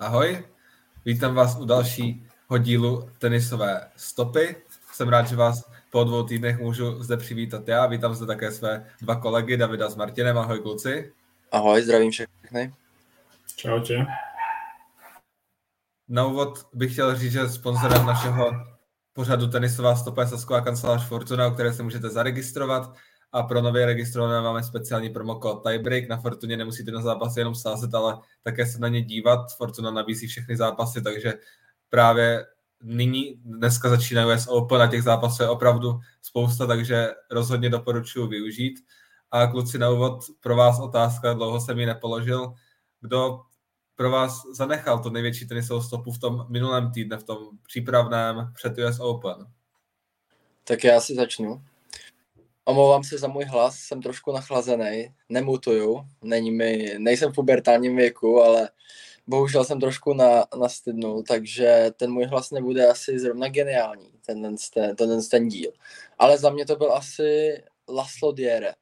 Ahoj, vítám vás u dalšího dílu tenisové stopy. Jsem rád, že vás po dvou týdnech můžu zde přivítat já. Vítám zde také své dva kolegy, Davida s Martinem. Ahoj kluci. Ahoj, zdravím všechny. Čau tě. Na úvod bych chtěl říct, že sponzorem našeho pořadu tenisová stopa je Sasková kancelář Fortuna, o které se můžete zaregistrovat a pro nově registrované máme speciální promokód Tiebreak. Na Fortuně nemusíte na zápasy jenom sázet, ale také se na ně dívat. Fortuna nabízí všechny zápasy, takže právě nyní, dneska začíná US Open a těch zápasů je opravdu spousta, takže rozhodně doporučuji využít. A kluci na úvod pro vás otázka, dlouho jsem ji nepoložil. Kdo pro vás zanechal to největší tenisovou stopu v tom minulém týdne, v tom přípravném před US Open? Tak já si začnu. Omlouvám se za můj hlas, jsem trošku nachlazený, nemutuju, není mi, nejsem v pubertálním věku, ale bohužel jsem trošku na, nastydnul, takže ten můj hlas nebude asi zrovna geniální, ten, ten, ten, ten díl. Ale za mě to byl asi Laslo Diere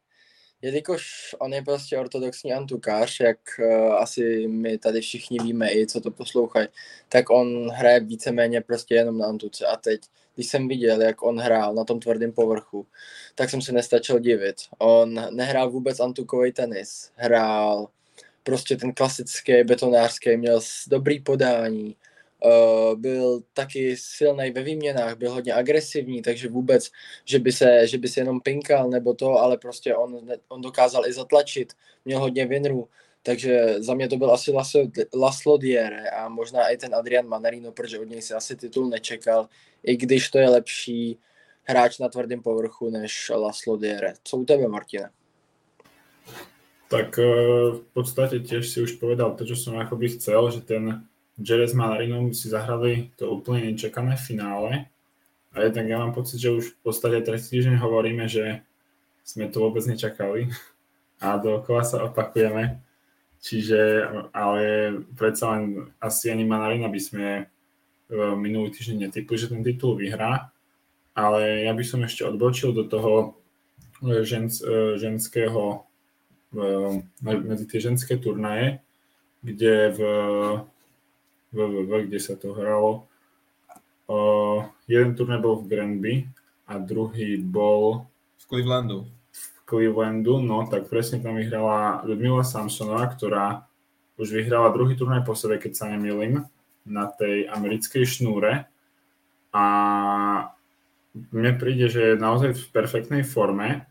jelikož on je prostě ortodoxní antukář, jak uh, asi my tady všichni víme i co to poslouchají, tak on hraje víceméně prostě jenom na antuce. A teď, když jsem viděl, jak on hrál na tom tvrdém povrchu, tak jsem se nestačil divit. On nehrál vůbec antukový tenis, hrál prostě ten klasický betonářský, měl dobrý podání, Uh, byl taky silný ve výměnách, byl hodně agresivní, takže vůbec, že by se, že by se jenom pinkal nebo to, ale prostě on, on dokázal i zatlačit, měl hodně vinrů, takže za mě to byl asi Laslo, Laslo Diere a možná i ten Adrian Manarino, protože od něj si asi titul nečekal, i když to je lepší hráč na tvrdém povrchu než Laslo Diere. Co u tebe, Martine? Tak eh, v podstate tiež si už povedal to, som akoby chcel, že ten Jerez Malarinom si zahrali to úplne nečakané finále. A jednak ja mám pocit, že už v podstate tretí týždeň hovoríme, že sme to vôbec nečakali a dookola sa opakujeme. Čiže, ale predsa len asi ani Manarina by sme e, minulý týždeň netypli, že ten titul vyhrá. Ale ja by som ešte odbočil do toho e, žens, e, ženského medzi tie ženské turnaje, kde v www, kde sa to hralo. Uh, jeden turnaj bol v Granby a druhý bol v Clevelandu. V Clevelandu, no tak presne tam vyhrala Ludmila Samsonová, ktorá už vyhrala druhý turnaj po sebe, keď sa nemýlim, na tej americkej šnúre. A mne príde, že je naozaj v perfektnej forme.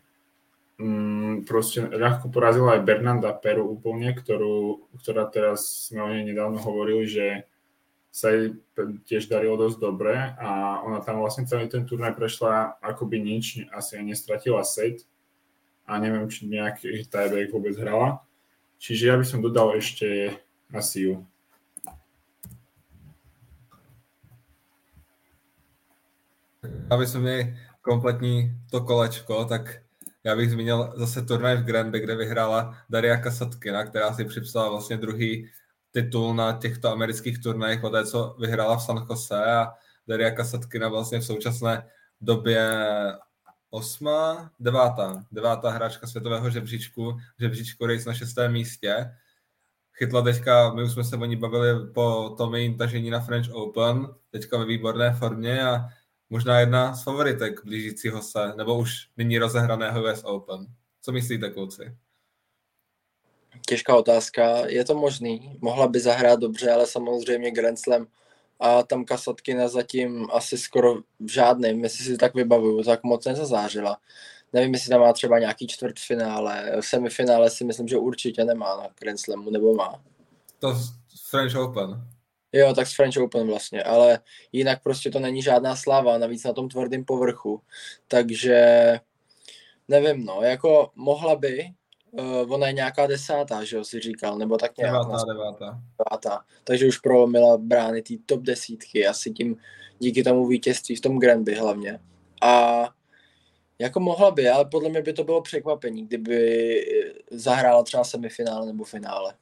Mm, proste ľahko porazila aj Bernanda Peru úplne, ktorú, ktorá teraz sme o nej nedávno hovorili, že sa jej tiež darilo dosť dobre a ona tam vlastne celý ten turnaj prešla akoby nič, asi aj nestratila set a neviem, či nejaký tiebreak vôbec hrala. Čiže ja by som dodal ešte asi ju. Aby sme kompletní to kolečko, tak já bych zmínil zase turnaj v Granby, kde vyhrála Daria Kasatkina, která si připsala vlastně druhý titul na těchto amerických turnajích, po té, co vyhrála v San Jose a Daria Kasatkina vlastně v současné době osma, devátá, devátá hráčka světového žebříčku, žebříčku race na šestém místě. Chytla teďka, my už jsme se o ní bavili po tom jejím tažení na French Open, teďka ve výborné formě a možná jedna z favoritek blížícího se, nebo už nyní rozehraného US Open. Co myslíte, kluci? Těžká otázka. Je to možný. Mohla by zahrát dobře, ale samozřejmě Grand Slam a tam Kasatkina zatím asi skoro v žádném, jestli si tak vybavuju, tak moc nezazářila. Nevím, jestli tam má třeba nějaký čtvrtfinále, semifinále si myslím, že určitě nemá na Grand Slamu, nebo má. To French Open. Jo, tak z French Open vlastně, ale jinak prostě to není žádná sláva, navíc na tom tvrdém povrchu. Takže nevím, no, jako mohla by, uh, ona je nějaká desátá, že jo, si říkal, nebo tak nějak. Devátá, devátá. devátá. Takže už prolomila brány té top desítky, asi tím díky tomu vítězství v tom Granby hlavně. A jako mohla by, ale podle mě by to bylo překvapení, kdyby zahrála třeba semifinále nebo finále.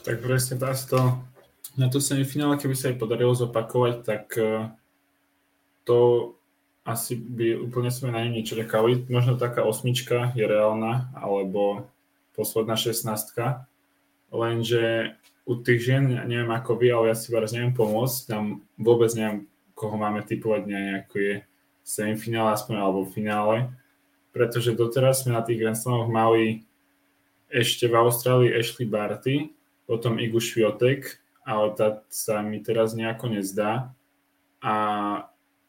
Tak presne to, na to semifinále, keby sa jej podarilo zopakovať, tak eh, to asi by úplne sme na ňu nečakali. Možno taká osmička je reálna, alebo posledná šestnáctka. lenže u tých žien, neviem ako vy, ale ja si vás neviem pomôcť, tam vôbec neviem, koho máme typovať nejaký je semifinále aspoň alebo finále, pretože doteraz sme na tých Grand mali ešte v Austrálii Ashley Barty, potom Igu Šviotek, ale tá sa mi teraz nejako nezdá. A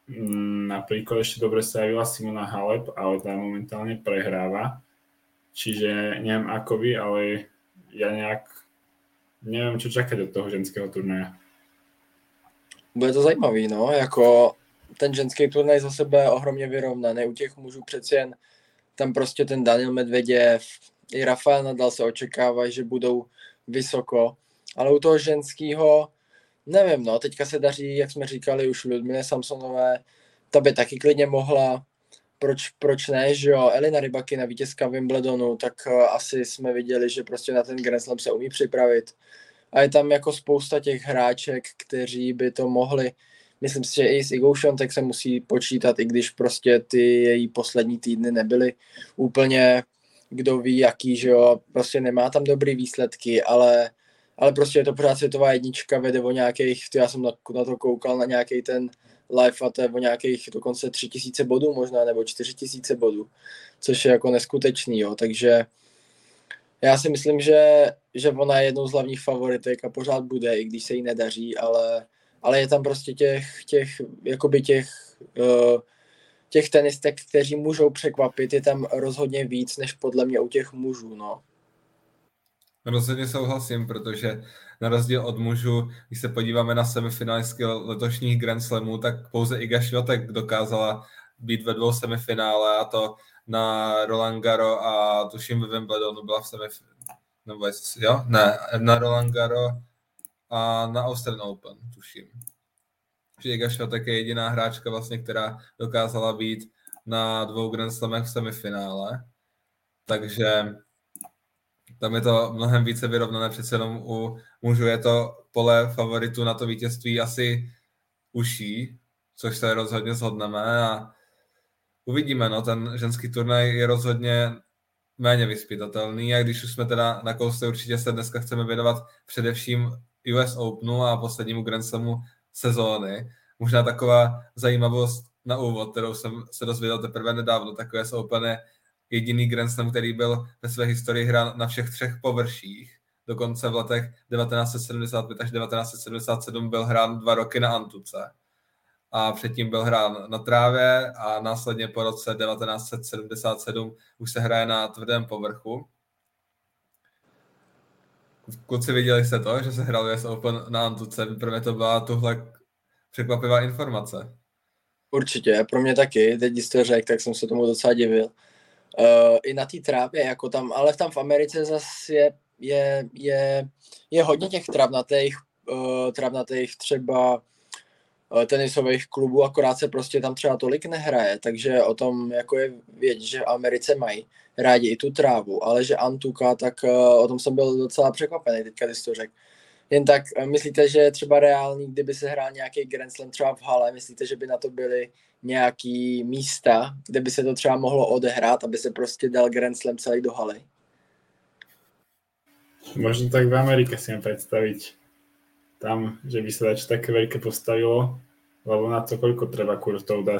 mm, napríklad ešte dobre sa javila Simona Halep, ale tá momentálne prehráva. Čiže neviem ako vy, ale ja nejak neviem, čo čakať od toho ženského turnaja. Bude to zajímavý, no, jako ten ženský turnaj za sebe ohromně vyrovnaný. U těch mužů přeci jen tam prostě ten Daniel Medveděv i Rafael Nadal se očekávají, že budou vysoko, ale u toho ženského nevím, no, teďka se daří, jak jsme říkali už Ludmile Samsonové, ta by taky klidně mohla, proč, proč ne, že jo, Elina Rybakina, vítězka Wimbledonu, tak uh, asi jsme viděli, že prostě na ten Grand Slam se umí připravit. A je tam jako spousta těch hráček, kteří by to mohli, myslím si, že i s Igou tak se musí počítat, i když prostě ty její poslední týdny nebyly úplně kdo ví jaký, že jo, prostě nemá tam dobrý výsledky, ale, ale prostě je to pořád světová jednička, vede o nějakých, já jsem na, na to koukal, na nějaký ten live a to je o nějakých dokonce tři tisíce bodů možná, nebo čtyři tisíce bodů, což je jako neskutečný, jo, takže já si myslím, že, že ona je jednou z hlavních favoritek a pořád bude, i když se jí nedaří, ale, ale je tam prostě těch, těch jakoby těch uh, těch tenistek, kteří můžou překvapit, je tam rozhodně víc, než podle mě u těch mužů, no. Rozhodně souhlasím, protože na rozdíl od mužů, když se podíváme na semifinalistky letošních Grand Slamů, tak pouze Iga Švatek dokázala být ve dvou semifinále a to na Roland Garo a tuším ve Wimbledonu byla v semifinále. Nebo jestli, jo? Ne, na Roland Garo a na Australian Open, tuším že Iga Swiatek je jediná hráčka vlastně, která dokázala být na dvou Grand Slamech v semifinále. Takže tam je to mnohem více vyrovnané, přece jenom u mužů je to pole favoritu na to vítězství asi uší, což se rozhodně shodneme a uvidíme, no, ten ženský turnaj je rozhodně méně vyspytatelný a když už jsme teda na kousce, určitě se dneska chceme věnovat především US Openu a poslednímu Grand Slamu sezóny. Možná taková zajímavost na úvod, kterou jsem se dozvěděl teprve nedávno, takové jsou úplně jediný Grand Slam, který byl ve své historii hrán na všech třech površích. Dokonce v letech 1975 až 1977 byl hrán dva roky na Antuce. A předtím byl hrán na trávě a následně po roce 1977 už se hraje na tvrdém povrchu. Kluci viděli jste to, že se hrál US Open na Antuce. Pro mě to byla tuhle překvapivá informace. Určitě, pro mě taky. Teď, jste řekl, tak jsem se tomu docela divil. Uh, I na té trávě, jako tam, ale tam v Americe zase je, je, je, je hodně těch travnatých, uh, travnatých třeba uh, tenisových klubů, akorát se prostě tam třeba tolik nehraje, takže o tom jako je vědět, že v Americe mají rádi i tu trávu, ale že Antuka, tak uh, o tom jsem byl docela překvapený teďka, když to řekl. Jen tak eh, myslíte, že třeba reálný, kdyby se hrál nějaký Grand Slam třeba v hale, myslíte, že by na to byly nějaký místa, kde by se to třeba mohlo odehrát, aby se prostě dal Grand Slam celý do haly? Možno tak v Amerike si představit tam, že by se dač také postavilo, lebo na to koľko treba kurtov dá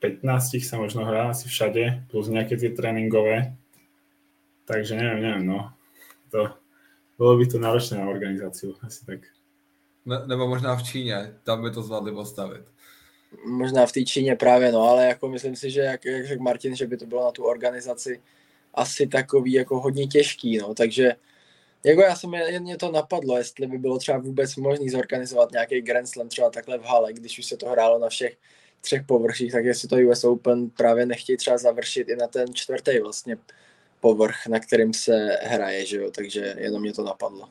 15 sa možno hrá asi všade, plus nejaké tie tréningové. Takže neviem, neviem, no. To, bylo by to náročné na organizaci, asi tak. Ne, nebo možná v Číně, tam by to zvládli postavit. Možná v té Číně právě, no, ale jako myslím si, že jak, jak řekl Martin, že by to bylo na tu organizaci asi takový jako hodně těžký, no, takže jako já jsem jen mě to napadlo, jestli by bylo třeba vůbec možné zorganizovat nějaký Grand Slam třeba takhle v hale, když už se to hrálo na všech třech površích, tak jestli to US Open právě nechtějí třeba završit i na ten čtvrtý vlastně povrch, na kterým se hraje, že jo, takže jenom mě to napadlo.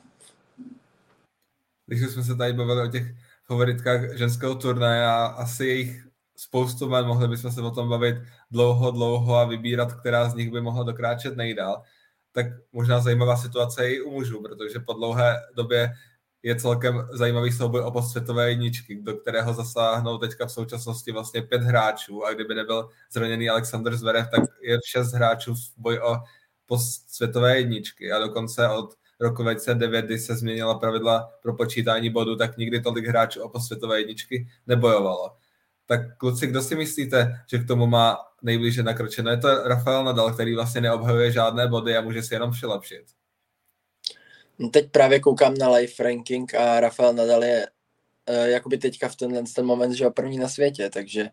Když jsme se tady bavili o těch favoritkách ženského turnaje a asi jejich spoustu men, mohli bychom se o tom bavit dlouho, dlouho a vybírat, která z nich by mohla dokráčet nejdál, tak možná zajímavá situace je i u mužů, protože po dlouhé době je celkem zajímavý souboj o světové jedničky, do kterého zasáhnou teďka v současnosti vlastně pět hráčů a kdyby nebyl zraněný Alexander Zverev, tak je šest hráčů v boji o post světové jedničky a dokonce od roku 2009, kdy se změnila pravidla pro počítání bodů, tak nikdy tolik hráčů o posvětové jedničky nebojovalo. Tak kluci, kdo si myslíte, že k tomu má nejblíže nakročeno? Je to Rafael Nadal, který vlastně neobhajuje žádné body a může si jenom přilepšit. No teď právě koukám na live ranking a Rafael Nadal je uh, jakoby teďka v tenhle ten moment, že první na světě, takže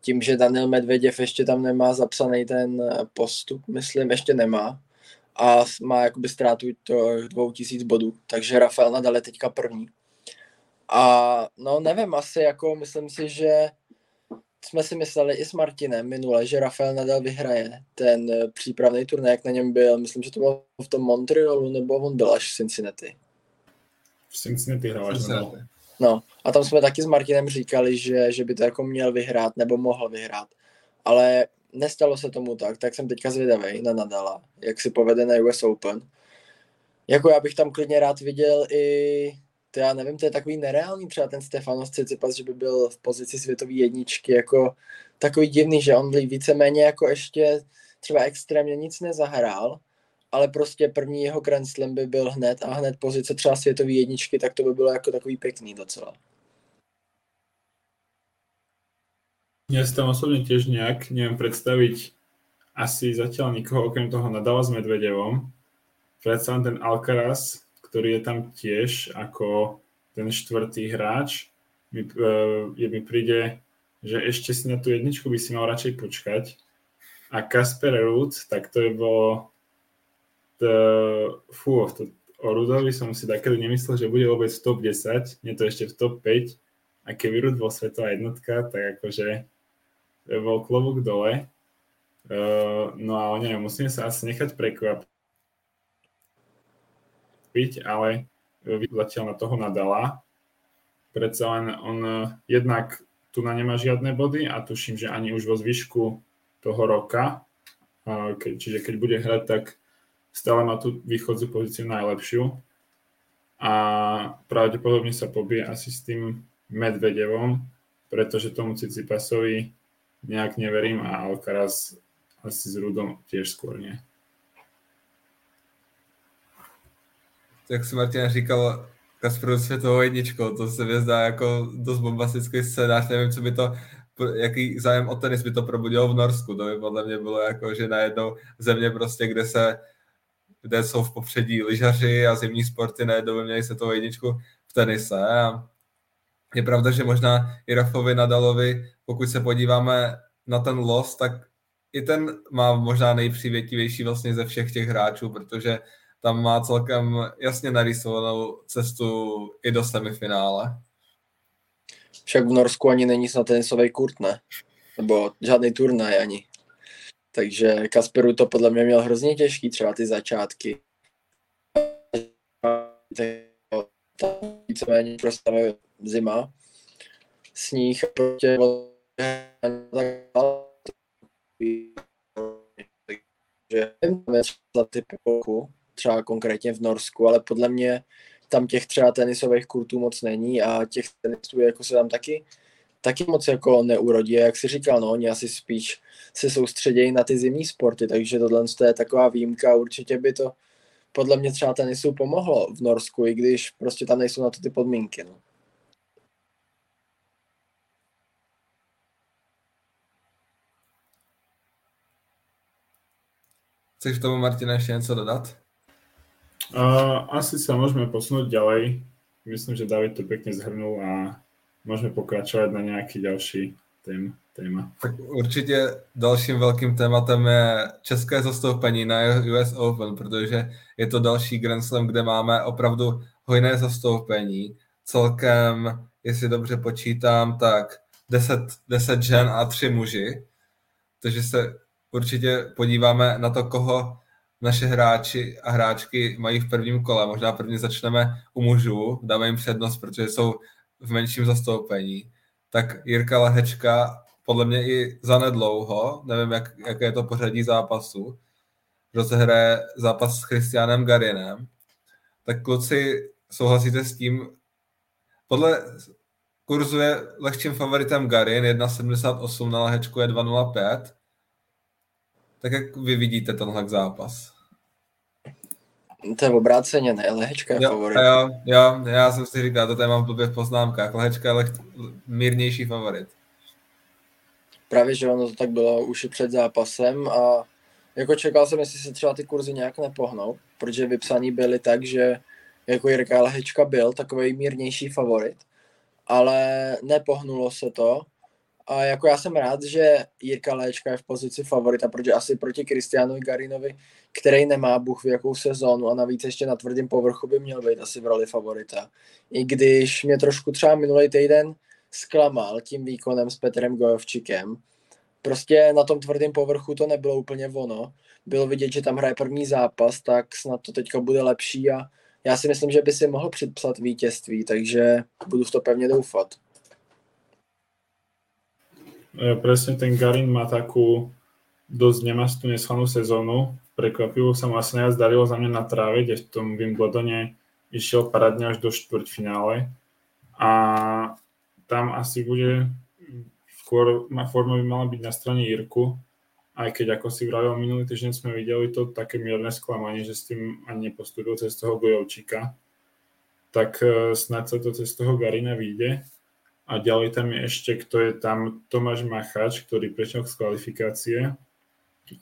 tím, že Daniel Medveděv ještě tam nemá zapsaný ten postup, myslím, ještě nemá a má jakoby ztrátu to 2000 bodů, takže Rafael Nadal je teďka první. A no nevím, asi jako myslím si, že jsme si mysleli i s Martinem minule, že Rafael Nadal vyhraje ten eh, přípravný turnaj, jak na něm byl. Myslím, že to bylo v tom Montrealu, nebo on byl až v Cincinnati. V Cincinnati hrál až No, a tam jsme taky s Martinem říkali, že, že by to jako měl vyhrát, nebo mohl vyhrát. Ale nestalo se tomu tak, tak jsem teďka zvědavý na Nadala, jak si povede na US Open. Jako já bych tam klidně rád viděl i to já nevím, to je takový nereálný třeba ten Stefanos Tsitsipas, že by byl v pozici světové jedničky, jako takový divný, že on byl víceméně jako ještě třeba extrémně nic nezahrál, ale prostě první jeho Grand Slam by byl hned a hned pozice třeba světové jedničky, tak to by bylo jako takový pěkný docela. Já si tam osobně těž nějak nevím představit asi zatím nikoho okrem toho Nadala s Medvedevom. Predsa ten Alcaraz, ktorý je tam tiež ako ten štvrtý hráč. Mi, uh, je, mi príde, že ešte si na tú jedničku by si mal radšej počkať. A Kasper Ruud, tak to je bolo to, fú, to, o Rudovi som si takedy nemyslel, že bude vôbec v top 10, nie to ešte v top 5. A keby Rud bol svetová jednotka, tak akože bol klobúk dole. Uh, no a neviem, musíme sa asi nechať prekvapiť piť, ale zatiaľ na toho nadala. Predsa len on eh, jednak tu na nemá žiadne body a tuším, že ani už vo zvyšku toho roka, čiže keď bude hrať, tak stále má tu východzú pozíciu najlepšiu a pravdepodobne sa pobije asi s tým Medvedevom, pretože tomu Cicipasovi nejak neverím a Alcaraz asi s Rudom tiež skôr nie. Jak si Martina říkal, Kasperu světovou jedničkou, to se mi zdá jako dost bombastický scénář, nevím, co by to, jaký zájem o tenis by to probudilo v Norsku, to by podle mě bylo jako, že najednou země prostě, kde se, kde jsou v popředí lyžaři a zimní sporty, najednou by měli světovou jedničku v tenise. A je pravda, že možná i Rafovi Nadalovi, pokud se podíváme na ten los, tak i ten má možná nejpřívětivější vlastně ze všech těch hráčů, protože tam má celkem jasně narysovanou cestu i do semifinále. Však v Norsku ani není snad tenisový kurt, ne? Nebo žádný turnaj ani. Takže Kasperu to podle mě měl hrozně těžký, třeba ty začátky. víceméně prostě zima, sníh, takže za ty třeba konkrétně v Norsku, ale podle mě tam těch třeba tenisových kurtů moc není a těch tenisů jako se tam taky taky moc jako neurodí. Jak si říkal, no, oni asi spíš se soustředějí na ty zimní sporty, takže tohle je taková výjimka. Určitě by to podle mě třeba tenisu pomohlo v Norsku, i když prostě tam nejsou na to ty podmínky. No. Chceš k tomu, Martina, ještě něco dodat? Uh, asi sa môžeme posunúť ďalej. Myslím, že David to pekne zhrnul a môžeme pokračovat na nějaký další tém, téma. Tak určitě dalším velkým tématem je české zastoupení na US Open, protože je to další Grand Slam, kde máme opravdu hojné zastoupení. Celkem, jestli dobře počítám, tak 10, 10 žen a 3 muži. Takže se určitě podíváme na to, koho naše hráči a hráčky mají v prvním kole. Možná prvně začneme u mužů, dáme jim přednost, protože jsou v menším zastoupení. Tak Jirka Lahečka podle mě i zanedlouho, nevím, jak, jaké je to pořadí zápasu, rozehraje zápas s Christianem Garinem. Tak kluci, souhlasíte s tím? Podle kurzu je lehčím favoritem Garin, 1,78 na lahečku je 2,05. Tak jak vy vidíte tenhle zápas? To je obráceně, ne? Lehečka je jo, favorit. Jo, jo, já jsem si říkal, to tady mám blbě v poznámkách. Lehečka je leh, mírnější favorit. Právě, že ono to tak bylo už i před zápasem a jako čekal jsem, jestli se třeba ty kurzy nějak nepohnou, protože vypsaní byly tak, že jako Jirka Lehečka byl takový mírnější favorit, ale nepohnulo se to a jako já jsem rád, že Jirka Léčka je v pozici favorita, protože asi proti Kristianovi Garinovi, který nemá Bůh v jakou sezónu a navíc ještě na tvrdém povrchu by měl být asi v roli favorita. I když mě trošku třeba minulý týden zklamal tím výkonem s Petrem Gojovčikem. Prostě na tom tvrdém povrchu to nebylo úplně ono. Bylo vidět, že tam hraje první zápas, tak snad to teďka bude lepší a já si myslím, že by si mohl předpsat vítězství, takže budu v to pevně doufat. Ja, presne ten Garin má takú dosť nemastú neslanú sezónu. Prekvapivo sa mu asi najviac darilo za mňa na tráve, kde v tom Wimbledone išiel paradne až do štvrťfinále. A tam asi bude skôr forma by mala byť na strane Jirku, aj keď ako si vravil minulý týždeň sme videli to také mierne sklamanie, že s tým ani nepostúpil cez toho Bojovčíka, tak e, snad sa to cez toho Garina vyjde a ďalej tam je ešte, kto je tam Tomáš Machač, ktorý prešiel z kvalifikácie,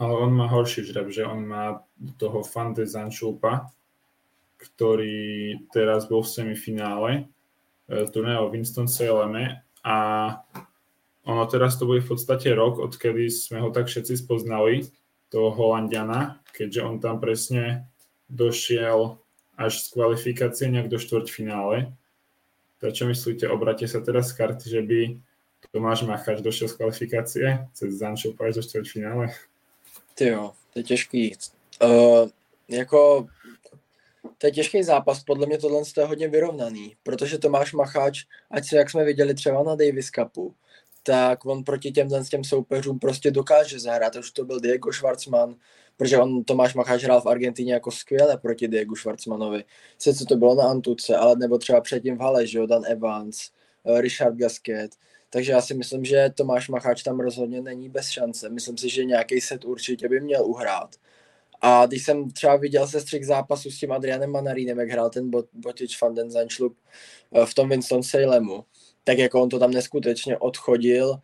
ale on má horší žreb, že on má toho Fante Zančulpa, ktorý teraz bol v semifinále e, turnaja o Winston Saleme. A ono teraz to bude v podstate rok, odkedy sme ho tak všetci spoznali, toho Holandiana, keďže on tam presne došiel až z kvalifikácie nejak do štvrťfinále tak čo myslíte, obrate sa teraz z karty, že by Tomáš Machač došel z kvalifikácie cez Zančov až do čtvrtfinále? Ty jo, to je těžký. Uh, jako to je těžký zápas, podle mě tohle je hodně vyrovnaný, protože Tomáš Macháč, ať se, jak jsme viděli třeba na Davis Cupu, tak on proti těmhle těm soupeřům prostě dokáže zahrát. Už to byl Diego Schwartzman, protože on Tomáš Macháč hrál v Argentině jako skvěle proti Diego Schwartzmanovi. Sice to bylo na Antuce, ale nebo třeba předtím v Hale, že jo, Dan Evans, eh, Richard Gasquet. Takže já si myslím, že Tomáš Macháč tam rozhodně není bez šance. Myslím si, že nějaký set určitě by měl uhrát. A když jsem třeba viděl se střih zápasu s tím Adrianem Manarínem, jak hrál ten Botič van den Zanschlup eh, v tom Winston Salemu, tak jako on to tam neskutečně odchodil.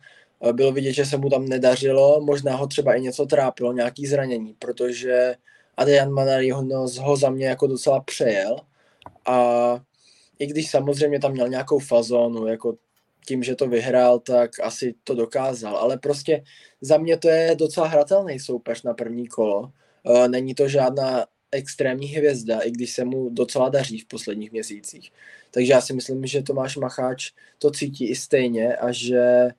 Eh, bylo vidět, že se mu tam nedařilo, možná ho třeba i něco trápilo, nějaký zranění, protože Adrian Manari ho, no, ho za mě jako docela přejel. A i když samozřejmě tam měl nějakou fazonu, jako tím, že to vyhrál, tak asi to dokázal, ale prostě za mě to je docela hratelný soupeř na první kolo. Eh, není to žádná extrémní hvězda, i když se mu docela daří v posledních měsících. Takže já si myslím, že Tomáš Macháč to cítí i stejně a že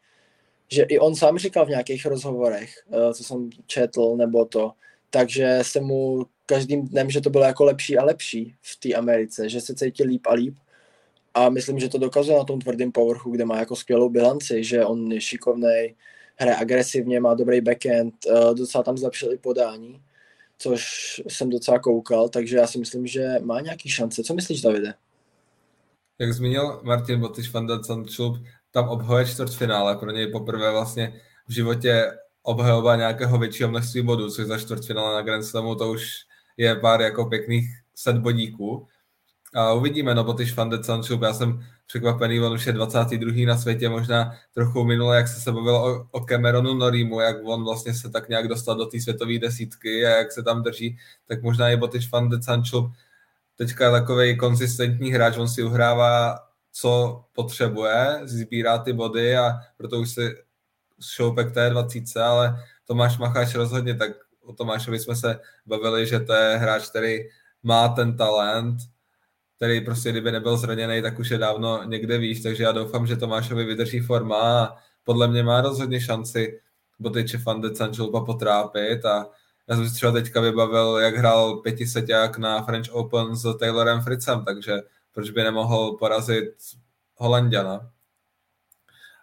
že i on sám říkal v nějakých rozhovorech, eh, co jsem četl, nebo to, takže se mu každým dnem, že to bylo jako lepší a lepší v té Americe, že se cítí líp a líp. A myslím, že to dokazuje na tom tvrdém povrchu, kde má jako skvělou bilanci, že on je šikovný, hraje agresivně, má dobrý backend, eh, docela tam zlepšil i podání, což jsem docela koukal, takže já si myslím, že má nějaký šance. Co myslíš, Davide? Jak zmínil Martin Botyš, Van Čup, tam obhoje čtvrtfinále, pro něj poprvé vlastně v životě obhajoba nějakého většího množství bodů, což za čtvrtfinále na Grand Slamu to už je pár jako pěkných set bodíků. A uvidíme, no Botyš Van de Sanchup, já jsem překvapený, on už je 22. na světě, možná trochu minule, jak se se bavilo o, o Cameronu Norimu, jak on vlastně se tak nějak dostal do té světové desítky a jak se tam drží, tak možná i Botyš Van de Sanchup teďka takový konzistentní hráč, on si uhrává co potřebuje, sbírá ty body a proto už si šoupe k té 20, ale Tomáš Macháč rozhodně, tak o Tomášovi jsme se bavili, že to je hráč, který má ten talent, který prostě kdyby nebyl zraněný, tak už je dávno někde výš, takže já doufám, že Tomášovi vydrží forma a podle mě má rozhodně šanci Botyče Fande Sančulpa potrápit a já jsem si třeba teďka vybavil, jak hrál pětiseťák na French Open s Taylorem Fritzem, takže proč by nemohl porazit Holandiana.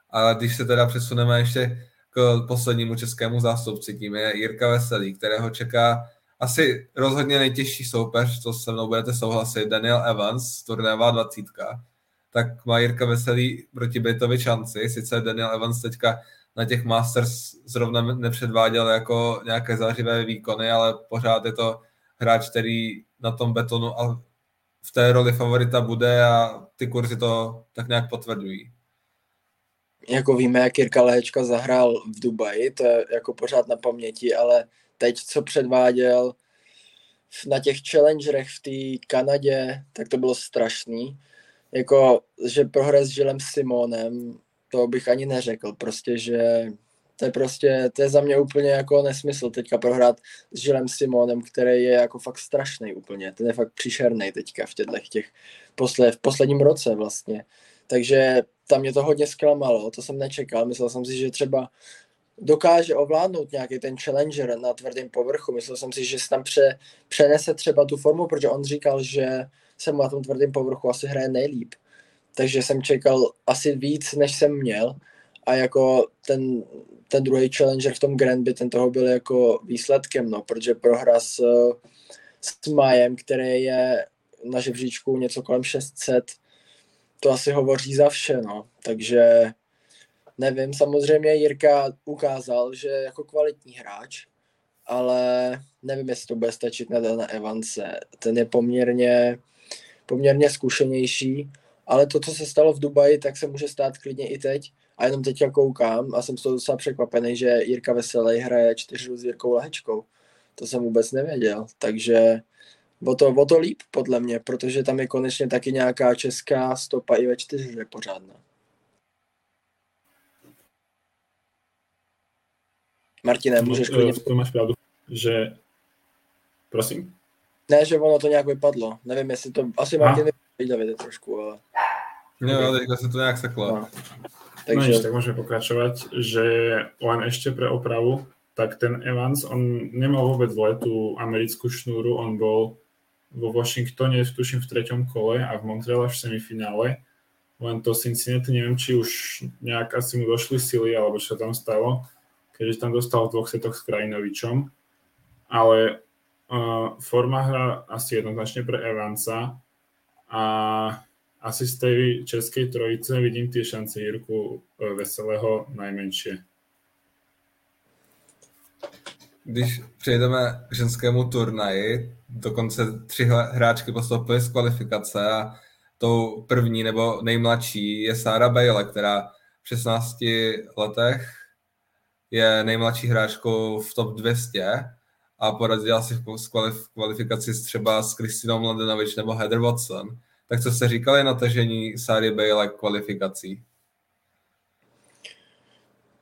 Ale když se teda přesuneme ještě k poslednímu českému zástupci, tím je Jirka Veselý, kterého čeká asi rozhodně nejtěžší soupeř, to se mnou budete souhlasit, Daniel Evans, turnajová dvacítka. Tak má Jirka Veselý proti Britovi šanci, sice Daniel Evans teďka na těch Masters zrovna nepředváděl jako nějaké zářivé výkony, ale pořád je to hráč, který na tom betonu a v té roli favorita bude a ty kurzy to tak nějak potvrdují. Jako víme, jak Jirka Lehečka zahrál v Dubaji, to je jako pořád na paměti, ale teď, co předváděl na těch challengerech v té Kanadě, tak to bylo strašný. Jako, že prohraje s Žilem Simonem, to bych ani neřekl, prostě, že to je prostě, to je za mě úplně jako nesmysl teďka prohrát s Žilem Simonem, který je jako fakt strašný úplně, ten je fakt příšerný teďka v těchto těch posle, v posledním roce vlastně. Takže tam mě to hodně zklamalo, to jsem nečekal, myslel jsem si, že třeba dokáže ovládnout nějaký ten challenger na tvrdém povrchu. Myslel jsem si, že se tam pře, přenese třeba tu formu, protože on říkal, že se mu na tom tvrdém povrchu asi hraje nejlíp. Takže jsem čekal asi víc, než jsem měl. A jako ten, ten druhý challenger v tom Granby, ten toho byl jako výsledkem, no, protože prohra s, s Majem, který je na žebříčku něco kolem 600, to asi hovoří za vše, no. Takže nevím, samozřejmě Jirka ukázal, že jako kvalitní hráč, ale nevím, jestli to bude stačit na Dana Evance. Ten je poměrně, poměrně zkušenější, ale to, co se stalo v Dubaji, tak se může stát klidně i teď. A jenom teďka koukám a jsem z toho docela překvapený, že Jirka Veselý hraje čtyři s Jirkou Lehečkou. To jsem vůbec nevěděl, takže o to, o to líp podle mě, protože tam je konečně taky nějaká česká stopa i ve čtyři pořádná. Martine, no, můžeš klidně... To máš pravdu, že... Prosím? Ne, že ono to nějak vypadlo. Nevím, jestli to... Asi Martin Davide trošku, ale... Jo, teďka se to nějak seklo. No. Takže... No tak môžeme pokračovať, že len ešte pre opravu, tak ten Evans, on nemal vôbec zle tú americkú šnúru, on bol vo Washingtone, tuším v treťom kole a v Montreale v semifinále, len to Cincinnati, neviem, či už nejak asi mu došli sily, alebo čo tam stalo, keďže tam dostal v dvoch setoch s Krajinovičom. Ale uh, forma hra asi jednoznačne pre Evansa a asi z tej českej trojice vidím tie šance Jirku uh, Veselého najmenšie. Když přejdeme k ženskému turnaji, dokonce tři hráčky postoupily z kvalifikace a tou první nebo nejmladší je Sára Bale, která v 16 letech je nejmladší hráčkou v top 200 a porazila si v kvalifikaci třeba s Kristinou Mladenovič nebo Heather Watson. Tak co jste říkali na tažení Sary Bale kvalifikací?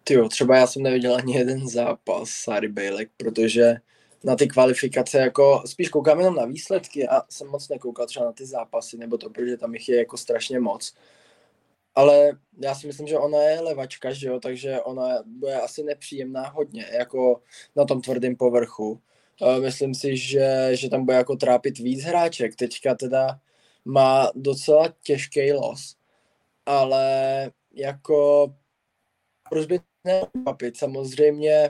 Tyjo, třeba já jsem neviděl ani jeden zápas Sary Bale, protože na ty kvalifikace, jako spíš koukám jenom na výsledky a jsem moc nekoukal třeba na ty zápasy, nebo to, protože tam jich je jako strašně moc ale já si myslím, že ona je levačka, že jo, takže ona bude asi nepříjemná hodně, jako na tom tvrdém povrchu. Myslím si, že, že tam bude jako trápit víc hráček. Teďka teda má docela těžký los, ale jako proč by nepapit? Samozřejmě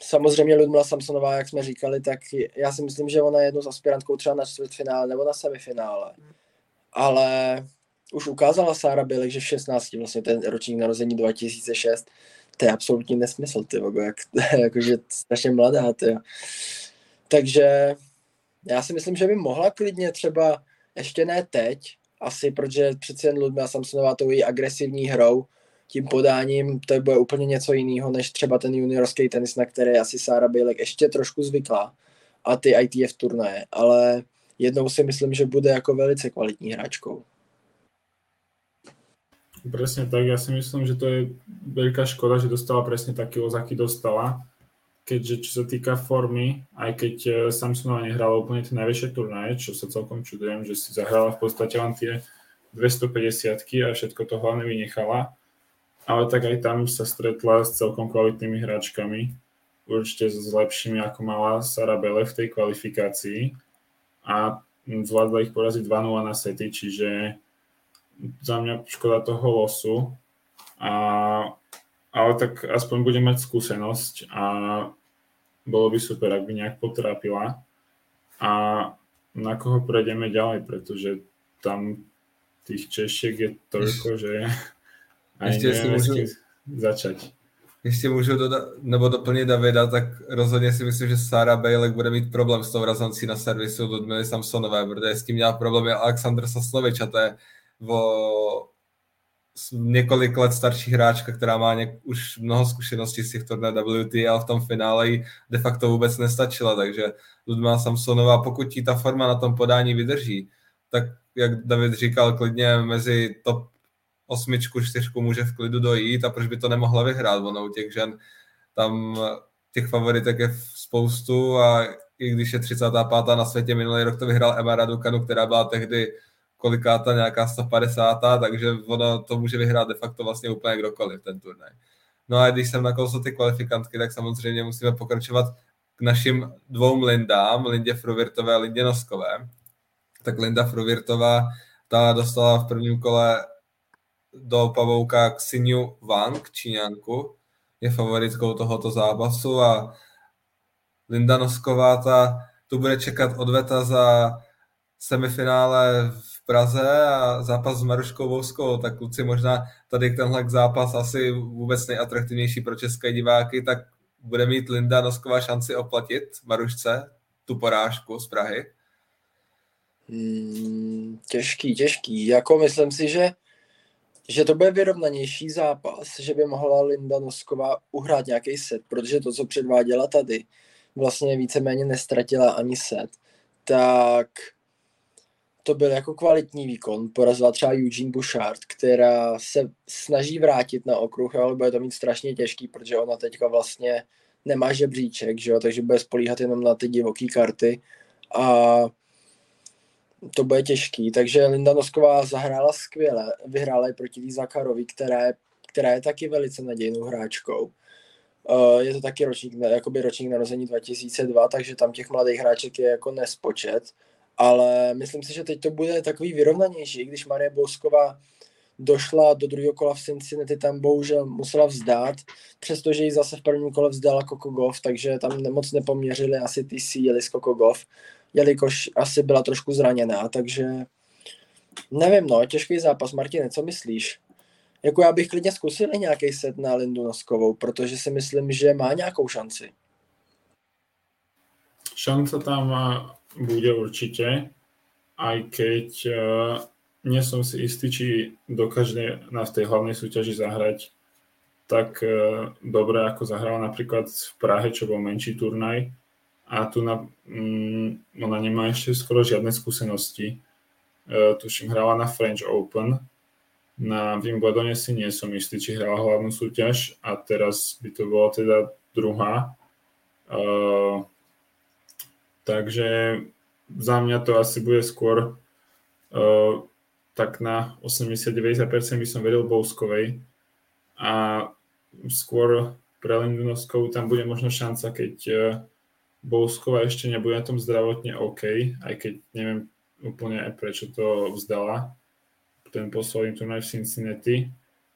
samozřejmě Ludmila Samsonová, jak jsme říkali, tak já si myslím, že ona je jednou z aspirantkou třeba na čtvrtfinále nebo na semifinále. Ale už ukázala Sára Bilek, že v 16, vlastně ten ročník narození 2006, to je absolutní nesmysl, ty vogo, jak, jakože strašně mladá, ty. Takže já si myslím, že by mohla klidně třeba, ještě ne teď, asi, protože přeci jen Ludmila Samsonová tou její agresivní hrou, tím podáním, to bude úplně něco jiného, než třeba ten juniorský tenis, na který asi Sára Bělek ještě trošku zvykla a ty ITF turnaje, ale jednou si myslím, že bude jako velice kvalitní hráčkou. Presne tak, ja si myslím, že to je veľká škoda, že dostala presne taký los, aký dostala. Keďže čo sa týka formy, aj keď e, Samsonova nehrala úplne tie najväčšie turnaje, čo sa celkom čudujem, že si zahrala v podstate len tie 250 a všetko to hlavne vynechala. Ale tak aj tam sa stretla s celkom kvalitnými hráčkami, určite s lepšími ako mala Sara Bele v tej kvalifikácii a zvládla ich poraziť 2-0 na sety, čiže za mňa škoda toho losu, a, ale tak aspoň budem mať skúsenosť a bolo by super, ak by nejak potrápila a na koho prejdeme ďalej, pretože tam tých Češiek je toľko, že aj Ešte neviem, môžu... začať. ještě můžu dodat, nebo doplnit Davida, tak rozhodně si myslím, že Sarah Bejlek bude mít problém s tou razancí na servisu Ludmily Samsonové, protože s tím měl problém je Aleksandr Sasnovič a to je o několik let starší hráčka, která má něk, už mnoho zkušeností z těch turné WT, ale v tom finále jí de facto vůbec nestačila, takže Ludmila Samsonová, pokud ti ta forma na tom podání vydrží, tak jak David říkal, klidně mezi top osmičku, čtyřku může v klidu dojít a proč by to nemohla vyhrát, ono u těch žen tam těch favoritek je spoustu a i když je 35. na světě, minulý rok to vyhrál Emma Raducanu, která byla tehdy kolikáta nějaká 150, takže ono to může vyhrát de facto vlastně úplně kdokoliv ten turnaj. No a když jsem nakousl ty kvalifikantky, tak samozřejmě musíme pokračovat k našim dvou Lindám, Lindě Fruvirtové a Lindě Noskové. Tak Linda Fruvirtová, ta dostala v prvním kole do pavouka Xinyu Wang, Číňanku, je favoritkou tohoto zápasu a Linda Nosková ta tu bude čekat odveta za semifinále v Praze a zápas s Maruškou Vouskou, tak kluci možná tady tenhle zápas asi vůbec nejatraktivnější pro české diváky, tak bude mít Linda Nosková šanci oplatit Marušce tu porážku z Prahy? Hmm, těžký, těžký. Jako myslím si, že že to bude vyrovnanější zápas, že by mohla Linda Nosková uhrát nějaký set, protože to, co předváděla tady, vlastně víceméně nestratila ani set, tak to byl jako kvalitní výkon. Porazila třeba Eugene Bouchard, která se snaží vrátit na okruh, ale bude to mít strašně těžký, protože ona teďka vlastně nemá žebříček, že jo? takže bude spolíhat jenom na ty divoké karty a to bude těžký, takže Linda Nosková zahrála skvěle, vyhrála i proti Líza Karovi, která je, která je taky velice nadějnou hráčkou. Uh, je to taky ročník, jakoby ročník narození 2002, takže tam těch mladých hráček je jako nespočet, ale myslím si, že teď to bude takový vyrovnanější, když Marie Bousková došla do druhého kola v Cincinnati, tam bohužel musela vzdát, přestože ji zase v prvním kole vzdala Kokogov, takže tam moc nepoměřili asi ty síly z Kokogov jelikož asi byla trošku zraněná, takže nevím, no, těžký zápas. Martine, co myslíš? Jako já bych klidně zkusil i nějaký set na Lindu Noskovou, protože si myslím, že má nějakou šanci. Šance tam bude určitě, aj keď uh, nie som si istý, či dokáže na tej hlavnej súťaži zahrať tak uh, dobre, ako zahrala napríklad v Prahe, čo bol menší turnaj a tu na, mm, ona nemá ešte skoro žiadne skúsenosti. E, tuším, hrala na French Open. Na Wimbledone si nie som istý, či hrala hlavnú súťaž a teraz by to bola teda druhá. E, takže za mňa to asi bude skôr e, tak na 80-90% by som vedel Bouskovej a skôr pre Lindunovskou tam bude možno šanca, keď e, Bousková ešte nebude na tom zdravotne OK, aj keď neviem úplne prečo to vzdala ten posledný turnaj v Cincinnati,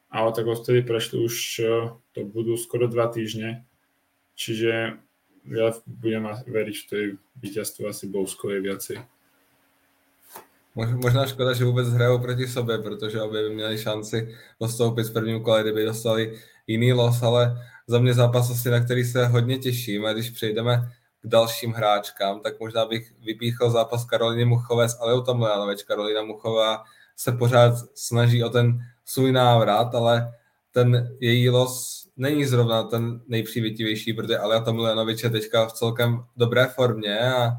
ale tak odtedy prešli už, to budú skoro dva týždne, čiže ja budem veriť v tej víťazstvu asi Bouskovej viacej. Možná škoda, že vůbec hrajou proti sobě, protože obě by měli šanci postoupit v prvním kole, kdyby dostali jiný los, ale za mě zápas asi, na který se hodně těším a když přejdeme k dalším hráčkám, tak možná bych vypíchl zápas Karoliny Muchové s Aleu Tomljanovič. Karolina Muchová se pořád snaží o ten svůj návrat, ale ten její los není zrovna ten nejpřívětivější, protože Alia Tomljanovič je teďka v celkem dobré formě a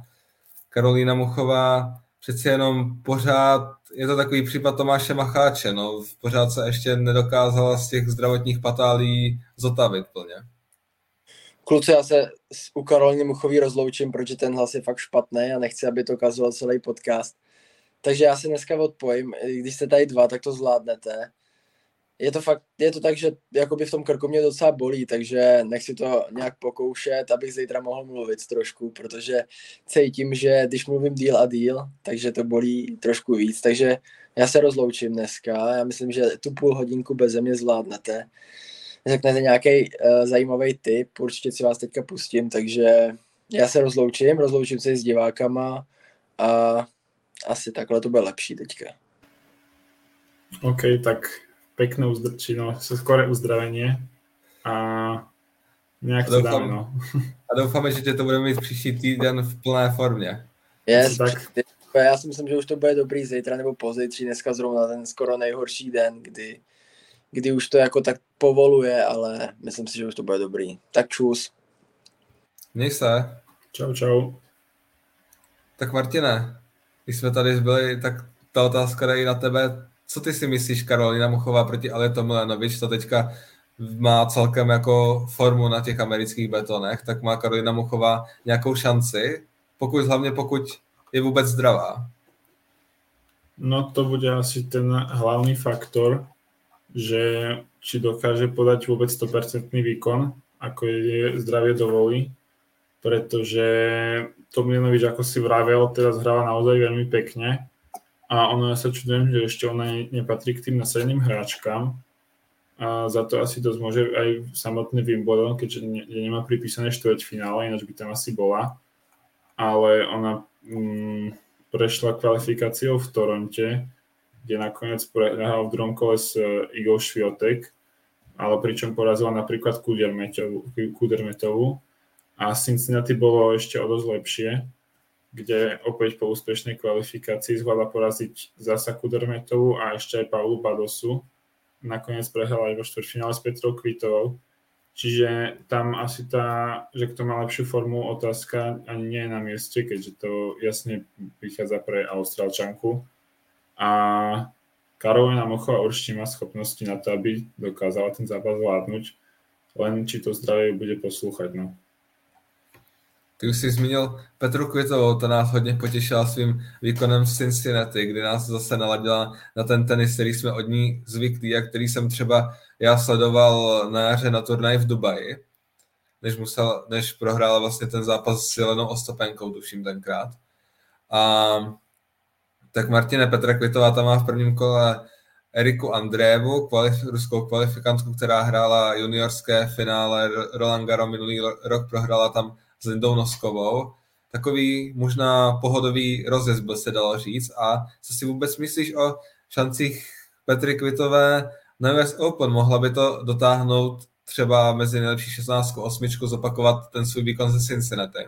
Karolina Muchová přeci jenom pořád, je to takový případ Tomáše Macháče, no, pořád se ještě nedokázala z těch zdravotních patálí zotavit plně. Kluci, já se u Karoliny Muchový rozloučím, protože ten hlas je fakt špatný a nechci, aby to kazoval celý podcast. Takže já si dneska odpojím. Když jste tady dva, tak to zvládnete. Je to fakt, je to tak, že jakoby v tom krku mě docela bolí, takže nechci to nějak pokoušet, abych zítra mohl mluvit trošku, protože cítím, že když mluvím díl a díl, takže to bolí trošku víc, takže já se rozloučím dneska. Já myslím, že tu půl hodinku bez mě zvládnete řeknete nějaký uh, zajímavý tip, určitě si vás teďka pustím, takže já se rozloučím, rozloučím se s divákama a asi takhle to bude lepší teďka. OK, tak pekné uzdrčino, skore uzdravenie a nějak to dáme, no. A doufáme, že tě to budeme mít příští týden v plné formě. Yes, tak. já si myslím, že už to bude dobrý zítra nebo pozítří, dneska zrovna ten skoro nejhorší den, kdy, kdy už to jako tak povoluje, ale myslím si, že už to bude dobrý. Tak čus. Měj se. Čau, čau. Tak Martine, když jsme tady byli, tak ta otázka dají na tebe. Co ty si myslíš, Karolina Muchová proti Aleto Milanovič, to teďka má celkem jako formu na těch amerických betonech, tak má Karolina Muchová nějakou šanci, pokud hlavně pokud je vůbec zdravá. No to bude asi ten hlavný faktor, že či dokáže podať vôbec 100% výkon, ako je zdravie dovolí, pretože Tomljanovič, ako si vravel, teraz hráva naozaj veľmi pekne a ono ja sa čudujem, že ešte ona nepatrí k tým nasadeným hráčkám. A za to asi dosť môže aj samotný Wimbledon, keďže ne, nemá pripísané finále, ináč by tam asi bola, ale ona mm, prešla kvalifikáciou v Toronte, kde nakoniec prehral v druhom kole s uh, Igor Šviotek, ale pričom porazila napríklad Kudermetovu a Cincinnati bolo ešte o dosť lepšie, kde opäť po úspešnej kvalifikácii zvládla poraziť zasa Kudermetovu a ešte aj Paulu Badosu. Nakoniec prehrala aj vo štvrťfinále s Petrou Kvitovou. Čiže tam asi tá, že kto má lepšiu formu, otázka ani nie je na mieste, keďže to jasne vychádza pre Austrálčanku. A Karolina Mochová určite má schopnosti na to, aby dokázala ten zápas zvládnuť, len či to zdravie bude poslúchať. No. Ty už jsi zmínil Petru Kvitovou, ta nás hodně potěšila svým výkonem v Cincinnati, kdy nás zase naladila na ten tenis, který jsme od ní zvyklí a který jsem třeba já sledoval na jaře na turnaj v Dubaji, než, musel, než prohrála vlastně ten zápas s Jelenou Ostopenkou, tuším tenkrát. A tak Martine Petra Kvitová tam má v prvním kole Eriku Andrévu, kvalif, ruskou kvalifikantku, která hrála juniorské finále Roland Garros minulý rok, prohrála tam s Lindou Noskovou. Takový možná pohodový rozjezd by se dalo říct. A co si vůbec myslíš o šancích Petry Kvitové na US Open? Mohla by to dotáhnout třeba mezi nejlepší 16 osmičku, zopakovat ten svůj výkon ze Cincinnati?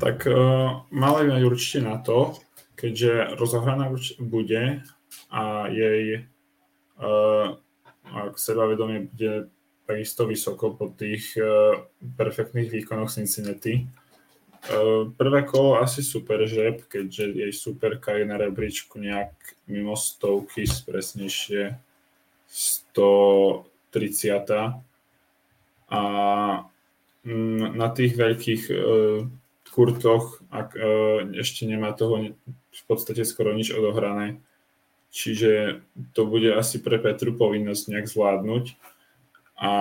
Tak uh, mala by určite na to, keďže rozohraná bude a jej uh, ak sebavedomie bude takisto vysoko po tých uh, perfektných výkonoch Cincinnati. Uh, prvé kolo asi super žeb, keďže jej superka je na rebríčku nejak mimo stovky, presnejšie 130. A mm, na tých veľkých uh, kurtoch ak, ešte nemá toho v podstate skoro nič odohrané. Čiže to bude asi pre Petru povinnosť nejak zvládnuť a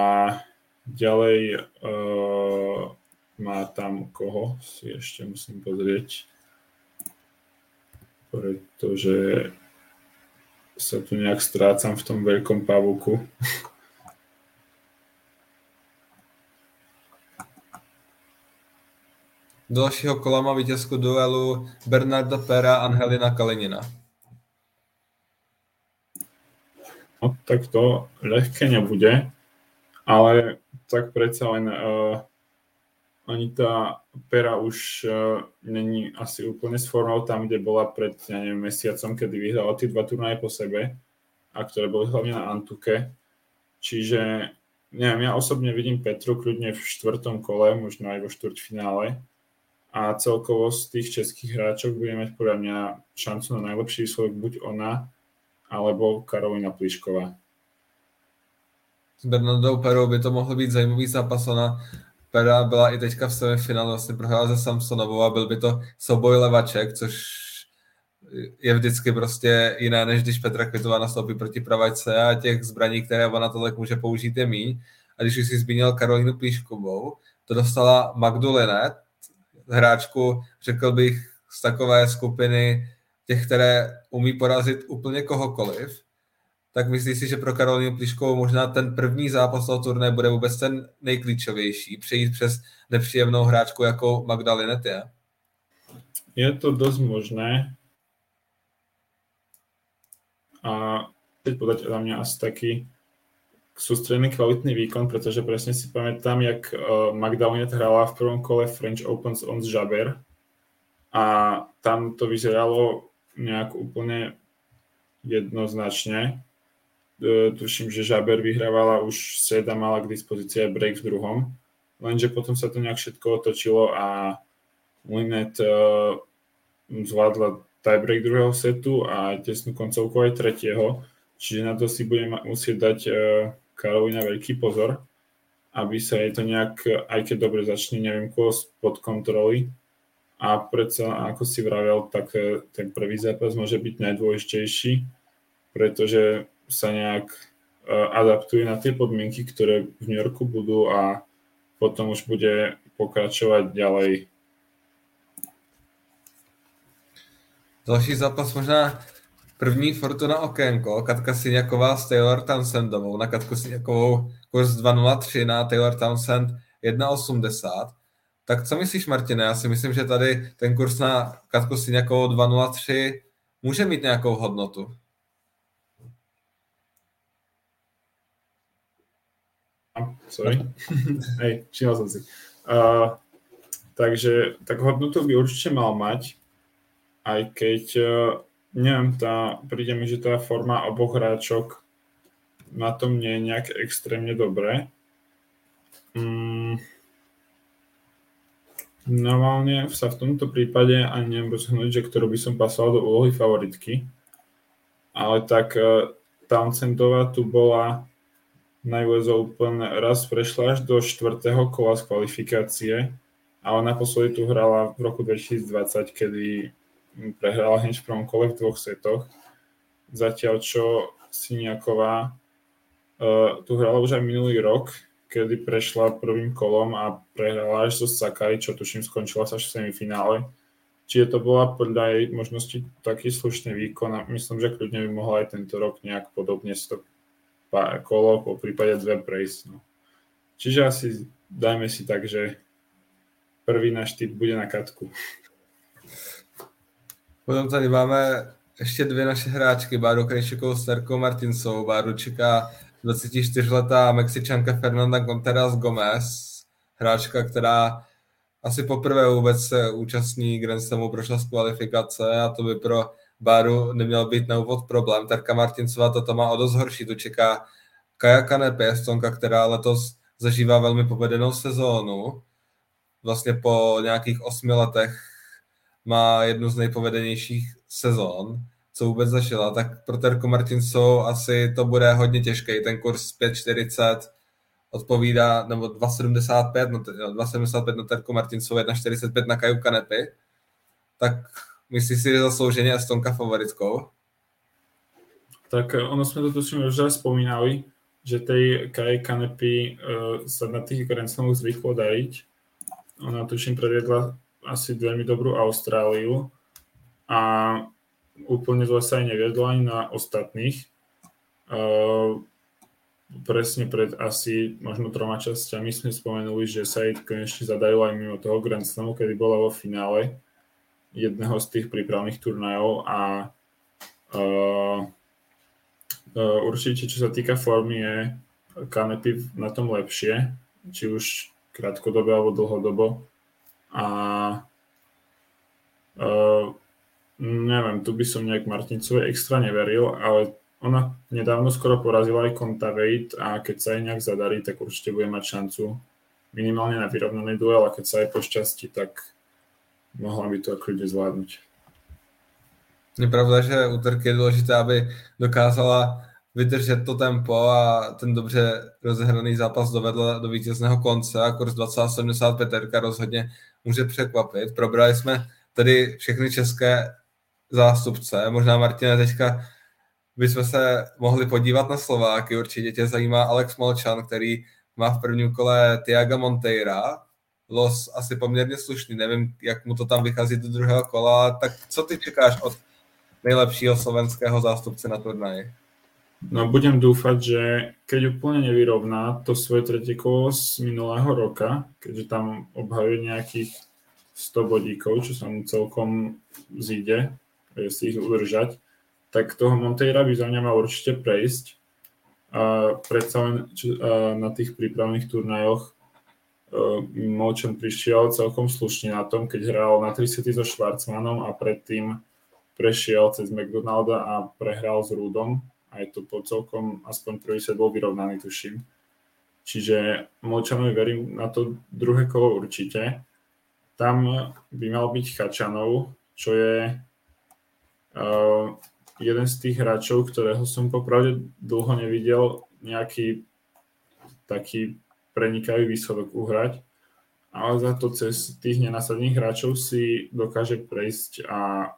ďalej uh, má tam koho, si ešte musím pozrieť, pretože sa tu nejak strácam v tom veľkom pavuku. Do dalšího kola má vítězku duelu Bernardo Pera a Angelina Kalinina. No, tak to ľahké nebude ale tak predsa len uh, ani tá pera už uh, není asi úplne s formou tam, kde bola pred, ja neviem, mesiacom, kedy vyhrala tie dva turnaje po sebe a ktoré boli hlavne na Antuke. Čiže, neviem, ja osobne vidím Petru kľudne v štvrtom kole, možno aj vo štvrťfinále a celkovo z tých českých hráčov bude mať podľa mňa šancu na najlepší výsledok buď ona, alebo Karolina Plišková s Bernardou Perou by to mohl být zajímavý zápas. Ona Pera byla i teďka v semifinále, vlastně prohrála se Samsonovou a byl by to souboj levaček, což je vždycky prostě jiné, než když Petra Kvitová nastoupí proti pravačce a těch zbraní, které ona tolik může použít, je míň. A když už si zmínil Karolínu Plíškovou, to dostala Magdu Linet, hráčku, řekl bych, z takové skupiny těch, které umí porazit úplně kohokoliv tak myslíš si, že pro Karolinu Pliškovou možná ten první zápas toho turné bude vůbec ten nejklíčovější, přejít přes nepříjemnou hráčku jako Magdalenet je? Je to dost možné. A teď podať za mě asi taky sústredný kvalitný výkon, pretože presne si pamätám, jak uh, Magdalena hrala v prvom kole French Opens on Žaber a tam to vyzeralo nejak úplne jednoznačne. Uh, tuším, že Žaber vyhrávala už set a mala k dispozícii aj break v druhom, lenže potom sa to nejak všetko otočilo a Linet uh, zvládla tiebreak druhého setu a tesnú koncovku aj tretieho, čiže na to si bude musieť dať uh, Karolina veľký pozor, aby sa jej to nejak, aj keď dobre začne, neviem koho, pod kontroly. A predsa, ako si vravel, tak e, ten prvý zápas môže byť najdôležitejší, pretože sa nejak e, adaptuje na tie podmienky, ktoré v New Yorku budú a potom už bude pokračovať ďalej. Další zápas možná První Fortuna okénko, Katka Syňaková s Taylor Townsendovou. Na Katku Syňakovou kurz 2.03, na Taylor Townsend 1.80. Tak co myslíš, Martine? Já si myslím, že tady ten kurz na Katku Syňakovou 2.03 může mít nějakou hodnotu. Sorry. Hej, všimol som si. Uh, takže tak hodnotu by určite mal mať, aj keď uh, neviem, tá, príde mi, že tá forma oboch hráčok na tom nie je nejak extrémne dobré. Mm, normálne sa v tomto prípade ani neviem rozhodnúť, že ktorú by som pasoval do úlohy favoritky. Ale tak uh, Townsendová tu bola na US Open raz prešla až do štvrtého kola z kvalifikácie, ale naposledy tu hrala v roku 2020, kedy prehrala hneď v prvom kole v dvoch setoch. Zatiaľ čo Siniaková uh, tu hrala už aj minulý rok, kedy prešla prvým kolom a prehrala až zo Sakai, čo tuším skončila sa až v semifinále. Čiže to bola podľa jej možnosti taký slušný výkon a myslím, že kľudne by mohla aj tento rok nejak podobne to kolo, po prípade dve prejsť. No. Čiže asi dajme si tak, že prvý náš typ bude na katku. Potom tady máme ještě dvě naše hráčky, Báru Krejšikovou s Terkou Martinsou. Báru čeká 24-letá Mexičanka Fernanda Contreras Gomez, hráčka, která asi poprvé vůbec se účastní Grand Slamu, prošla z kvalifikace a to by pro Báru neměl být na úvod problém. Terka Martinsová toto má o dost horší, to čeká Kaja Kanepe, Estonka, která letos zažívá velmi povedenou sezónu. Vlastně po nějakých osmi letech má jednu z nejpovedenějších sezon, co vůbec zažila, tak pro Terku Martinsou asi to bude hodně těžký. Ten kurz 5,40 odpovídá, nebo 2,75, no, 2,75 na Terku Martinsou, 1,45 na Kaju Kanepy. Tak myslíš si, že zaslouženě Estonka favoritkou? Tak eh, ono sme to tuším už spomínali, že tej Kai Kanepy uh, sa na tých Grand Slamoch zvyklo dariť. Ona tuším predviedla asi veľmi dobrú Austráliu a úplne zle sa aj neviedla ani na ostatných. Uh, presne pred asi možno troma časťami sme spomenuli, že sa jej konečne zadarilo aj mimo toho Grand Slamu, kedy bola vo finále jedného z tých prípravných turnajov a uh, uh, určite, čo sa týka formy, je Kanepy na tom lepšie, či už krátkodobo alebo dlhodobo. A uh, neviem, tu by som nejak Martincovej extra neveril, ale ona nedávno skoro porazila aj Contaveit a keď sa jej nejak zadarí, tak určite bude mať šancu minimálne na vyrovnaný duel a keď sa aj pošťastí, tak mohla by to kľudne zvládnuť. Je pravda, že u Terky je důležité, aby dokázala vydržet to tempo a ten dobře rozehraný zápas dovedl do vítězného konce a kurz 2075 Terka rozhodně může překvapit. Probrali jsme tedy všechny české zástupce. Možná, Martina, teďka bychom se mohli podívat na Slováky. Určitě tě zajímá Alex Molčan, který má v prvním kole Tiaga Monteira. Los asi poměrně slušný, nevím, jak mu to tam vychází do druhého kola, tak co ty čekáš od nejlepšího slovenského zástupce na turnaji? No budem dúfať, že keď úplne nevyrovná to svoje tretie kolo z minulého roka, keďže tam obhajuje nejakých 100 bodíkov, čo sa mu celkom zíde, si ich udržať, tak toho Monteira by za mňa mal určite prejsť. uh, predsa len na tých prípravných turnajoch uh, Molčan prišiel celkom slušne na tom, keď hral na 30 so Schwarzmanom a predtým prešiel cez McDonalda a prehral s Rudom. A je to po celkom, aspoň prvý set bol vyrovnaný, tuším. Čiže Molčanovi verím na to druhé kolo určite. Tam by mal byť Chačanov, čo je uh, jeden z tých hráčov, ktorého som popravde dlho nevidel nejaký taký prenikavý výsledok uhrať, ale za to cez tých nenasadných hráčov si dokáže prejsť a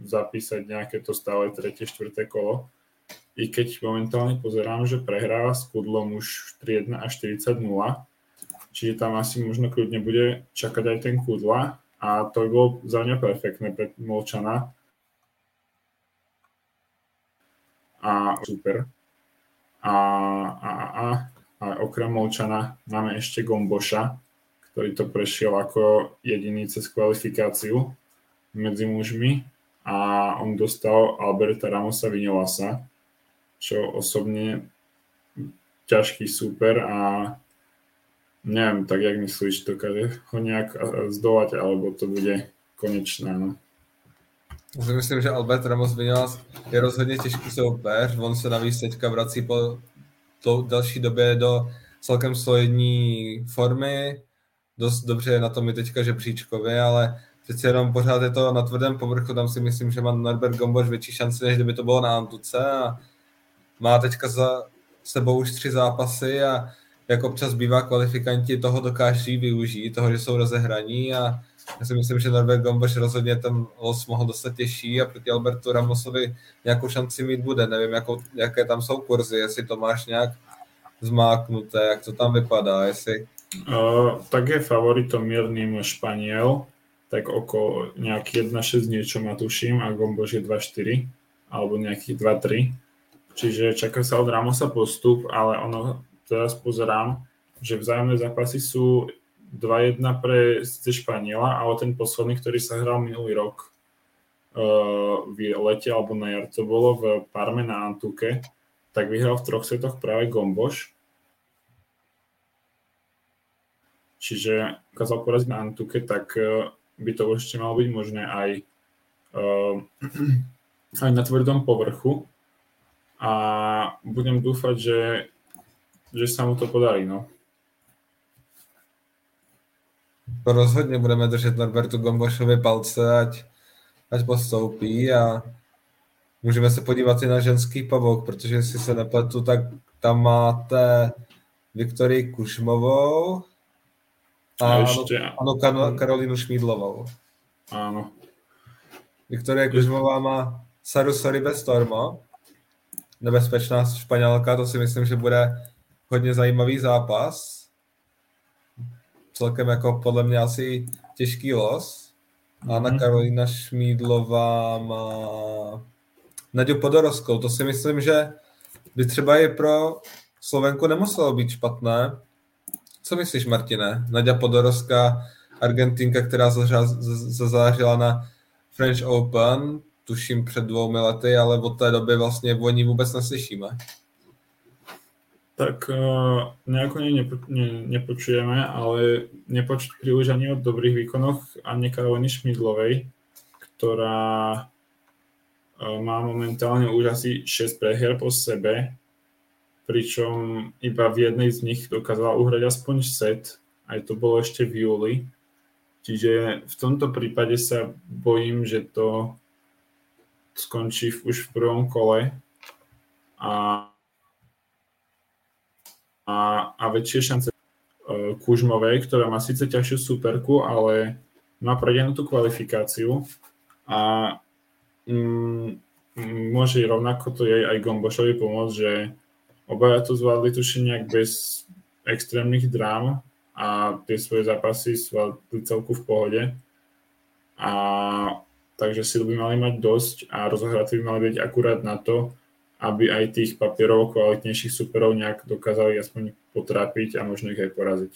zapísať nejaké to stále tretie, štvrté kolo. I keď momentálne pozerám, že prehráva s Kudlom už 3-1 a 40-0, čiže tam asi možno kľudne bude čakať aj ten Kudla a to by bolo za mňa perfektné pre Molčana. A super. A, a, a, a okrem Molčana máme ešte Gomboša, ktorý to prešiel ako jediný cez kvalifikáciu medzi mužmi a on dostal Alberta Ramosa Vinolasa, čo osobne ťažký super a neviem, tak jak myslíš, dokáže ho nejak zdolať, alebo to bude konečné, no. Já si myslím, že Albert Ramos Vinales je rozhodně těžký soupeř. On se navíc teďka vrací po to další době do celkem solidní formy. Dost dobře je na tom i teďka žebříčkově, ale přeci jenom pořád je to na tvrdém povrchu. Tam si myslím, že má Norbert Gomboš větší šance, než kdyby to bylo na Antuce. A má teďka za sebou už tři zápasy a jak občas bývá kvalifikanti toho dokáží využít, toho, že jsou rozehraní a já si myslím, že Norbert Gomboš rozhodně ten los mohl dostat těžší a proti Albertu Ramosovi nějakou šanci mít bude. Nevím, jakou, jaké tam jsou kurzy, jestli to máš nějak zmáknuté, jak to tam vypadá, jestli... Uh, tak je favoritom mírným Španiel, tak okolo nějak 1-6 niečo ma tuším a Gomboš je 2-4 alebo nejakých 2-3. Čiže čaká sa od Ramosa postup, ale ono teraz pozerám, že vzájomné zápasy sú 2-1 pre síce Španiela, ale ten posledný, ktorý sa hral minulý rok uh, v lete alebo na jar, to bolo v Parme na Antuke, tak vyhral v troch setoch práve Gomboš. Čiže ukázal poraziť na Antuke, tak uh, by to ešte malo byť možné aj, uh, aj na tvrdom povrchu. A budem dúfať, že, že sa mu to podarí. No. To rozhodně budeme držet Norbertu Gombošovi palce, ať, ať postoupí a můžeme se podívat i na ženský pavouk, protože jestli se nepletu, tak tam máte Viktorii Kušmovou a, A ano, ještě- ano Kar- Karolínu Šmídlovou. Áno. Viktoria Kužmová má Saru Soribe Stormo, nebezpečná Španělka, to si myslím, že bude hodně zajímavý zápas. Celkem jako podle mě asi těžký los. A Anna Mhm. Karolína Šmídlová má Naďu Podorovskou. To si myslím, že by třeba i pro Slovenku nemuselo být špatné. Co myslíš, Martine? Naďa Podorovská, Argentinka, která zazářila na French Open, tuším před dvoumi lety, ale od té doby vlastně o ní vůbec neslyšíme. Tak uh, nejako ne, nepo, ne, nepočujeme, ale nepočuť príliš ani o dobrých výkonoch Anne Karoliny Šmidlovej, ktorá uh, má momentálne už asi 6 prehier po sebe, pričom iba v jednej z nich dokázala uhrať aspoň set, aj to bolo ešte v júli. Čiže v tomto prípade sa bojím, že to skončí už v prvom kole a a, a väčšie šance uh, Kužmovej, ktorá má síce ťažšiu superku, ale má predenú tú kvalifikáciu a mm, mm, môže rovnako to jej aj Gombošovi pomôcť, že obaja to zvládli tuším nejak bez extrémnych drám a tie svoje zápasy zvládli celku v pohode. A takže síl by mali mať dosť a rozohratí by mali byť akurát na to, aby aj tých papierov kvalitnejších superov nejak dokázali aspoň potrápiť a možno ich aj poraziť.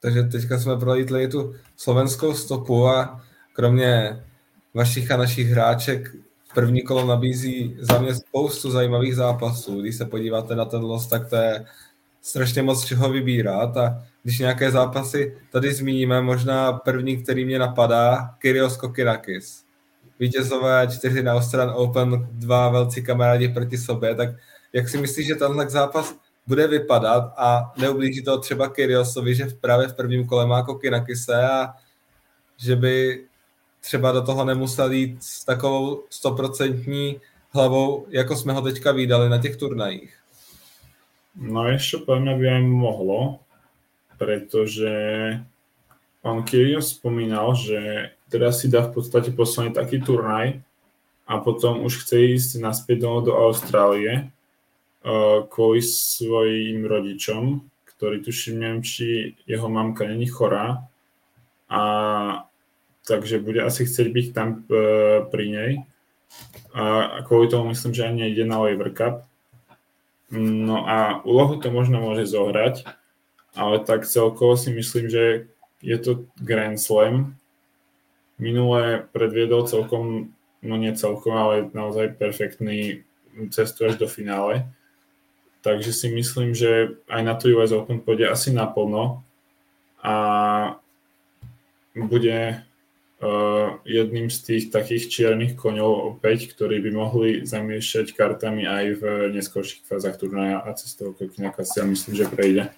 Takže teďka jsme prolítli tu slovenskou stopu a kromě vašich a našich hráček první kolo nabízí za mě spoustu zajímavých zápasů. Když se podíváte na ten los, tak to je strašně moc čeho vybírat a když nějaké zápasy tady zmíníme, možná první, který mě napadá, Kyrios Kokirakis. Vítězové čtyři na Australian Open, dva velcí kamarádi proti sobě, tak jak si myslíš, že tenhle zápas bude vypadat a neublíží to třeba Kyriosovi, že právě v prvním kole má Kokinakise a že by třeba do toho nemusel jít s takovou stoprocentní hlavou, jako jsme ho teďka vydali na těch turnajích. No podľa mňa by aj mohlo, pretože pán Kyrgios spomínal, že teraz si dá v podstate poslaný taký turnaj a potom už chce ísť naspäť do, do Austrálie uh, kvôli svojim rodičom, ktorý tuším, neviem, či jeho mamka není chorá. A takže bude asi chcieť byť tam uh, pri nej. A kvôli tomu myslím, že ani ide na Lever Cup. No a úlohu to možno môže zohrať, ale tak celkovo si myslím, že je to Grand Slam. Minulé predviedol celkom, no nie celkom, ale naozaj perfektný cestu až do finále. Takže si myslím, že aj na to US Open pôjde asi naplno a bude uh, jedným z tých takých čiernych koňov opäť, ktorí by mohli zamiešať kartami aj v neskôrších fázach turnaja a cez toho Kokina myslím, že prejde.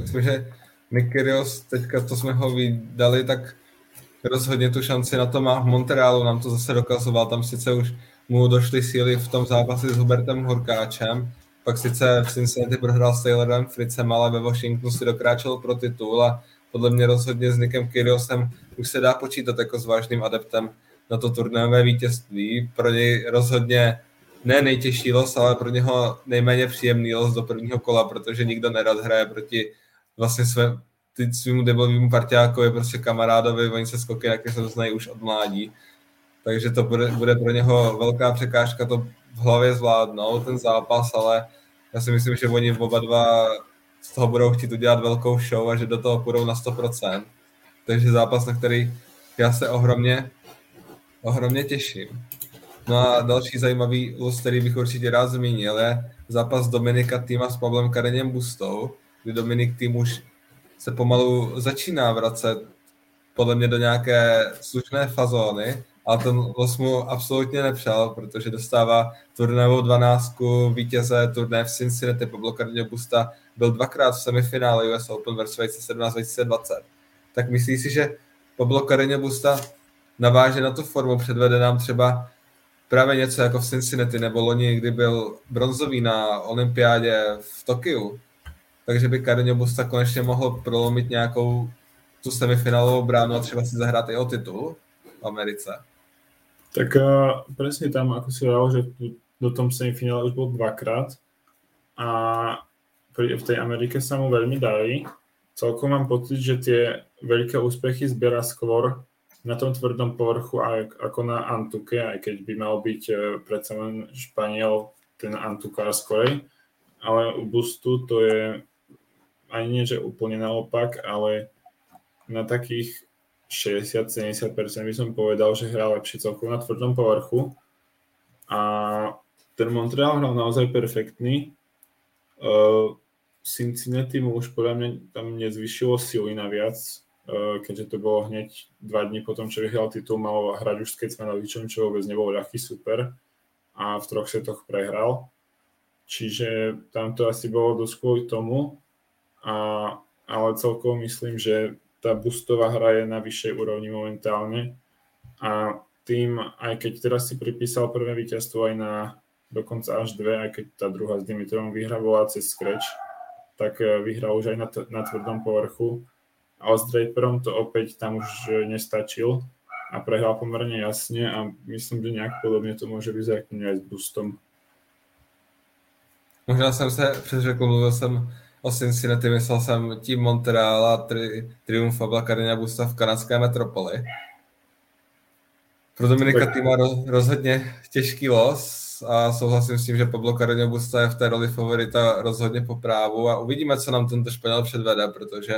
Myslím, že Nikirios, teďka to jsme ho vydali, tak rozhodně tu šanci na to má v Montrealu, nám to zase dokazoval, tam sice už mu došly síly v tom zápase s Hubertem Horkáčem, pak sice v Cincinnati prohrál s Taylorem Fritzem, ale ve Washingtonu si dokráčel pro titul a podle mě rozhodně s Nikem Kyriosem už se dá počítat jako s vážným adeptem na to turnajové vítězství. Pro něj rozhodně ne nejtěžší los, ale pro něho nejméně příjemný los do prvního kola, protože nikdo nerad hraje proti vlastně své, ty svým debilovému partiákovi, prostě kamarádovi, oni se skoky jak se znají už od mládí. Takže to bude, bude pro něho velká překážka to v hlavě zvládnout, ten zápas, ale já si myslím, že oni oba dva z toho budou chtít udělat velkou show a že do toho půjdou na 100%. Takže zápas, na který já se ohromně, ohromně těším. No a další zajímavý lus, který bych určitě rád zmínil, je zápas Dominika týma s Pavlem Kareněm Bustou, kdy Dominik tým už se pomalu začíná vracet podle mě do nějaké slušné fazóny ale ten los mu absolutně nepřál, protože dostává turnajovou dvanáctku vítěze turné v Cincinnati Pablo Carreño Busta byl dvakrát v semifinále US Open versus 2017-2020. Tak myslí si, že Pablo Carreño Busta naváže na tu formu, předvede nám třeba právě něco jako v Cincinnati nebo loni, kdy byl bronzový na olympiádě v Tokiu. Takže by Carreño Busta konečně mohl prolomit nějakou tu semifinálovou bránu a třeba si zahrát i o titul v Americe. Tak uh, presne tam, ako si hovoril, že do tom semifinále už bol dvakrát a v tej Amerike sa mu veľmi darí. Celkom mám pocit, že tie veľké úspechy zbiera skôr na tom tvrdom povrchu ako na Antuke, aj keď by mal byť uh, predsa len Španiel ten Antukár skorej. Ale u Bustu to je ani nie, že úplne naopak, ale na takých 60-70% by som povedal, že hral lepšie celkovo na tvrdom povrchu. A ten Montreal hral naozaj perfektný. Uh, Cincinnati mu už podľa mňa tam nezvyšilo sily naviac, keďže to bolo hneď dva dní potom, čo vyhral titul, mal hrať už s Kecmanovičom, čo vôbec nebol ľahký super a v troch setoch prehral. Čiže tam to asi bolo dosť kvôli tomu, a, ale celkovo myslím, že tá boostová hra je na vyššej úrovni momentálne a tým, aj keď teraz si pripísal prvé víťazstvo aj na dokonca až dve, aj keď tá druhá s Dimitrovom vyhra volá cez scratch, tak eh, vyhral už aj na, na tvrdom povrchu. Ale s Draperom to opäť tam už eh, nestačil a prehral pomerne jasne a myslím, že nejak podobne to môže vyzerať aj s boostom. Možná jsem se přeřekl, mluvil jsem o Cincinnati, myslel jsem tím Montreal a tri, Triumf Abla Carina Busta v kanadské metropoli. Pro Dominika Týma rozhodně těžký los a souhlasím s tím, že Pablo Carreño Busta je v té roli favorita rozhodně po právu a uvidíme, co nám tento Španěl předvede, protože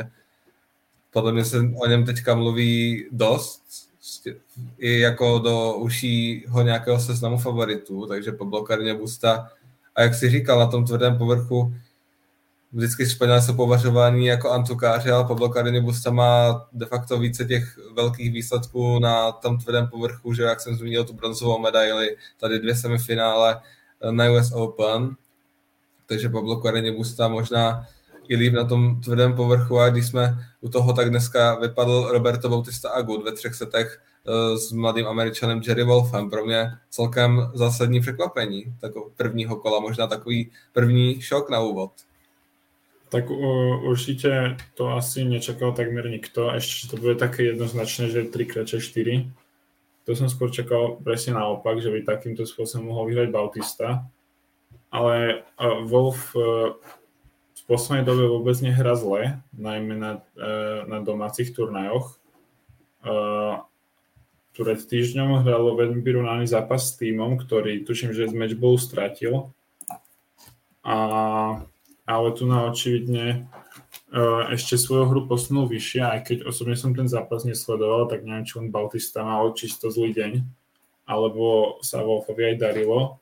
podle mě se o něm teďka mluví dost, i jako do užšího nějakého seznamu favoritů, takže po blokarně Busta. A jak si říkal, na tom tvrdém povrchu vždycky Španělé jsou považováni jako antukáři, ale Pablo Carreño Busta má de facto více těch velkých výsledků na tom tvrdém povrchu, že jak jsem zmínil tu bronzovou medaili, tady dvě semifinále na US Open, takže Pablo Carreño Busta možná i líp na tom tvrdém povrchu a když jsme u toho, tak dneska vypadl Roberto Bautista Agut ve třech setech eh, s mladým američanem Jerry Wolfem. Pro mě celkem zásadní překvapení takový prvního kola, možná takový první šok na úvod. Tak uh, určitě to asi nečakal takmer nikto, ešte to bude také jednoznačné, že 3x4. To som skôr čakal presne naopak, že by takýmto spôsobom mohol vyhrať Bautista. Ale uh, Wolf uh, poslednej dobe vôbec nehrá zle, najmä na, uh, na domácich turnajoch. Uh, pred týždňom hralo veľmi vyrovnaný zápas s týmom, ktorý tuším, že z matchballu stratil. A ale tu na očividne uh, ešte svoju hru posunul vyššie, aj keď osobne som ten zápas nesledoval, tak neviem, či on Bautista mal čisto zlý deň, alebo sa Wolfovi aj darilo.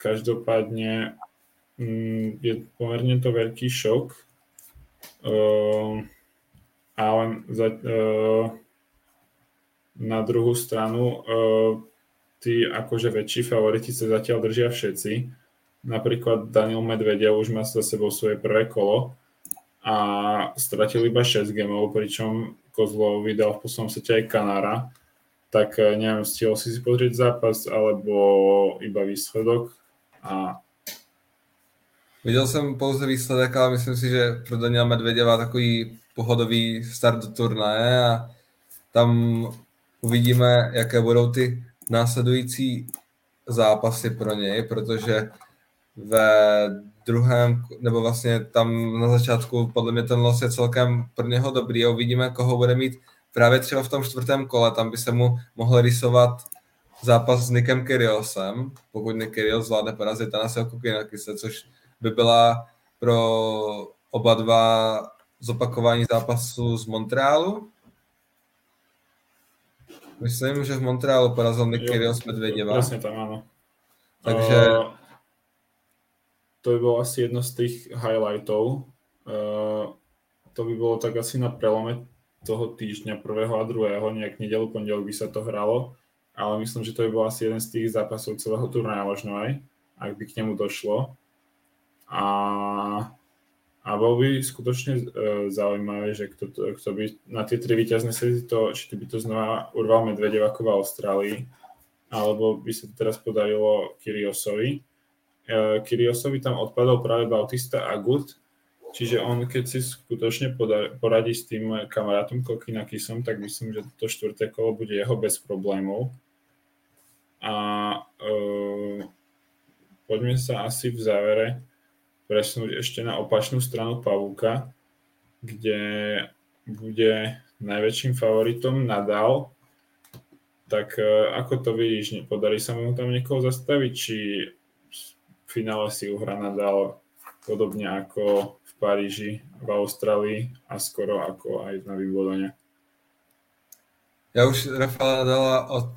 Každopádne je pomerne to veľký šok, uh, ale za, uh, na druhú stranu uh, tí akože väčší favoriti sa zatiaľ držia všetci. Napríklad Daniel Medvedev už má za sebou svoje prvé kolo a stratil iba 6 gemov, pričom Kozlov vydal v poslednom sete aj Kanára. Tak eh, neviem, stihol si si pozrieť zápas alebo iba výsledok? A Viděl jsem pouze výsledek, ale myslím si, že pro Daniela Medvedeva takový pohodový start do turnaje a tam uvidíme, jaké budou ty následující zápasy pro něj, protože ve druhém, nebo vlastně tam na začátku podle mě ten los je celkem pro něho dobrý a uvidíme, koho bude mít právě třeba v tom čtvrtém kole, tam by se mu mohl rysovat zápas s Nikem Kyriosem, pokud Nick Kyrios zvládne porazit Tanasio Kokinakise, což by byla pro oba dva zopakování zápasu z Montrealu. Myslím, že v Montrealu porazil Nick Kyrgios Medvedeva. Presne tam, áno. Takže uh, to by bolo asi jedno z tých highlightov. Uh, to by bolo tak asi na prelome toho týždňa prvého a druhého, nejak nedelu, pondelok by sa to hralo, ale myslím, že to by bol asi jeden z tých zápasov celého turnaja možno aj, ak by k nemu došlo. A, a bol by skutočne uh, zaujímavé, že kto, to, kto by na tie tri víťazné sety to, či by to znova urval Medvedev ako v Austrálii, alebo by sa to teraz podarilo Kyriosovi E, Kyriosovi tam odpadol práve Bautista Agut, čiže on keď si skutočne poradí s tým kamarátom Kokinakisom, tak myslím, že to štvrté kolo bude jeho bez problémov. A uh, poďme sa asi v závere presunúť ešte na opačnú stranu pavúka, kde bude najväčším favoritom Nadal. Tak uh, ako to vidíš? Podarí sa mu tam niekoho zastaviť? Či finále si uhra Nadal podobne ako v Paríži, v Austrálii a skoro ako aj na Wimbledone. Já už Rafaela Nadala od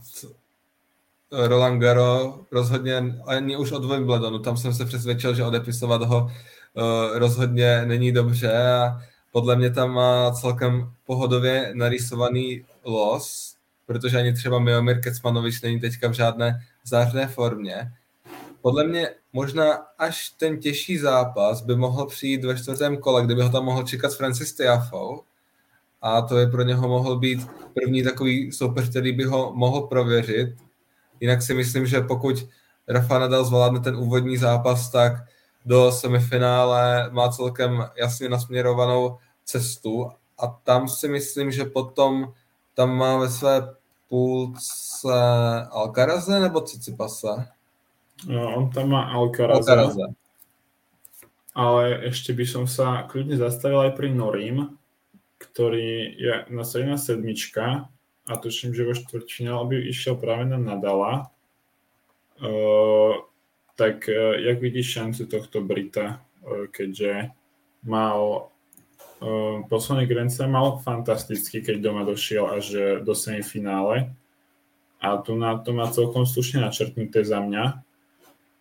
Roland Garo rozhodně, ani už od Wimbledonu, tam jsem se přesvědčil, že odepisovat ho uh, rozhodně není dobře a podle mě tam má celkem pohodově narýsovaný los, protože ani třeba Miomir Kecmanovič není teďka v žádné zářné formě podle mě možná až ten těžší zápas by mohl přijít ve čtvrtém kole, kdyby ho tam mohl čekat Francis Tiafou. A to je pro něho mohl být první takový soupeř, který by ho mohl prověřit. Jinak si myslím, že pokud Rafa Nadal zvládne ten úvodní zápas, tak do semifinále má celkem jasně nasměrovanou cestu a tam si myslím, že potom tam má ve své půlce Alcaraze nebo Cicipasa? No, on tam má Alcaraza. Alcaraza. Ale ešte by som sa kľudne zastavil aj pri Norim, ktorý je nasadená sedmička a tuším, že vo štvrťfinále by išiel práve na Nadala. Uh, tak uh, jak vidíš šancu tohto Brita, uh, keďže mal uh, posledný Grand Slam mal fantasticky, keď doma došiel až do semifinále. A tu na to má celkom slušne načrtnuté za mňa.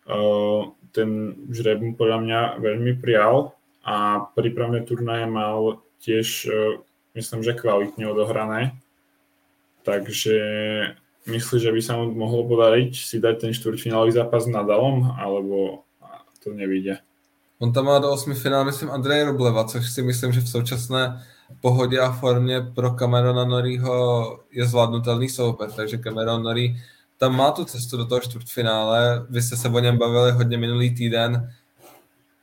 Uh, ten žreb mu podľa mňa veľmi prijal a prípravné turnaje mal tiež, uh, myslím, že kvalitne odohrané. Takže myslíš, že by sa mu mohlo podariť si dať ten štvrťfinálový zápas na Dalom, alebo to nevíde? On tam má do osmi finále, myslím, Andrej Robleva, což si myslím, že v současné pohodě a formě pro Camerona Norieho je zvládnutelný soupeř, takže Cameron Norrie tam má tu cestu do toho čtvrtfinále. Vy jste se o něm bavili hodně minulý týden,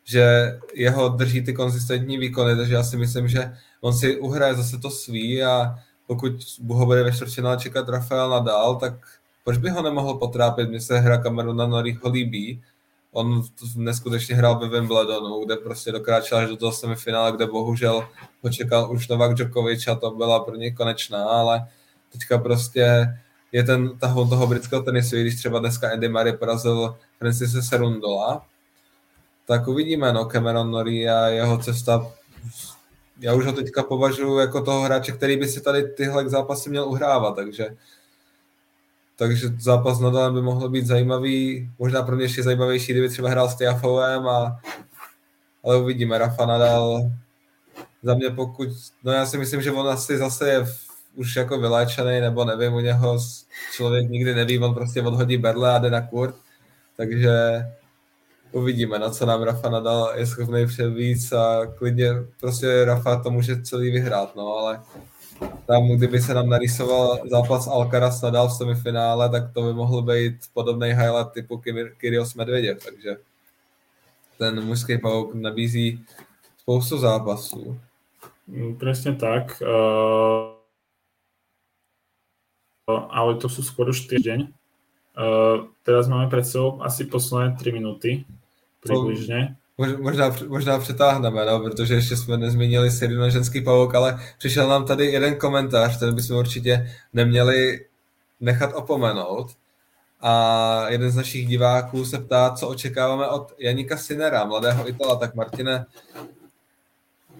že jeho drží ty konzistentní výkony, takže já si myslím, že on si uhraje zase to svý a pokud ho bude ve čtvrtfinále čekat Rafael Nadal, tak proč by ho nemohl potrápit? Mně se hra Camerona Norieho líbí on neskutečně hrál ve Wimbledonu, kde prostě dokráčel až do toho semifinále, kde bohužel ho čekal už Novak Djokovic a to byla pro něj konečná, ale teďka prostě je ten tahon toho britského tenisu, když třeba dneska Andy Murray porazil Francise Serundola, tak uvidíme, no, Cameron Norrie a jeho cesta já už ho teďka považuji jako toho hráče, který by si tady tyhle zápasy měl uhrávat, takže takže zápas nadal by mohl být zajímavý, možná pro mě ještě zajímavější, kdyby třeba hrál s Tiafovem, a, ale uvidíme, Rafa Nadal za mě pokud, no já si myslím, že on asi zase je v, už jako vyléčený, nebo nevím, u něho člověk nikdy neví, on prostě odhodí berle a jde na kurt, takže uvidíme, na co nám Rafa Nadal je schopný převíc a klidně prostě Rafa to může celý vyhrát, no ale tam, kdyby se nám narýsoval zápas Alcaraz nadal v semifinále, tak to by mohl být podobný highlight typu Kyrios Medvedev, takže ten mužský pavouk nabízí spoustu zápasů. Mm, Presne tak. Uh, ale to sú skôr už týždeň. Uh, teraz máme pred sebou asi posledné 3 minúty približne. Možná, možná přetáhneme, no, protože ještě jsme nezmínili na ženský pavouk, ale přišel nám tady jeden komentář, ten bychom určitě neměli nechat opomenout. A jeden z našich diváků se ptá, co očekáváme od Janika Sinera, mladého Itala. Tak Martine,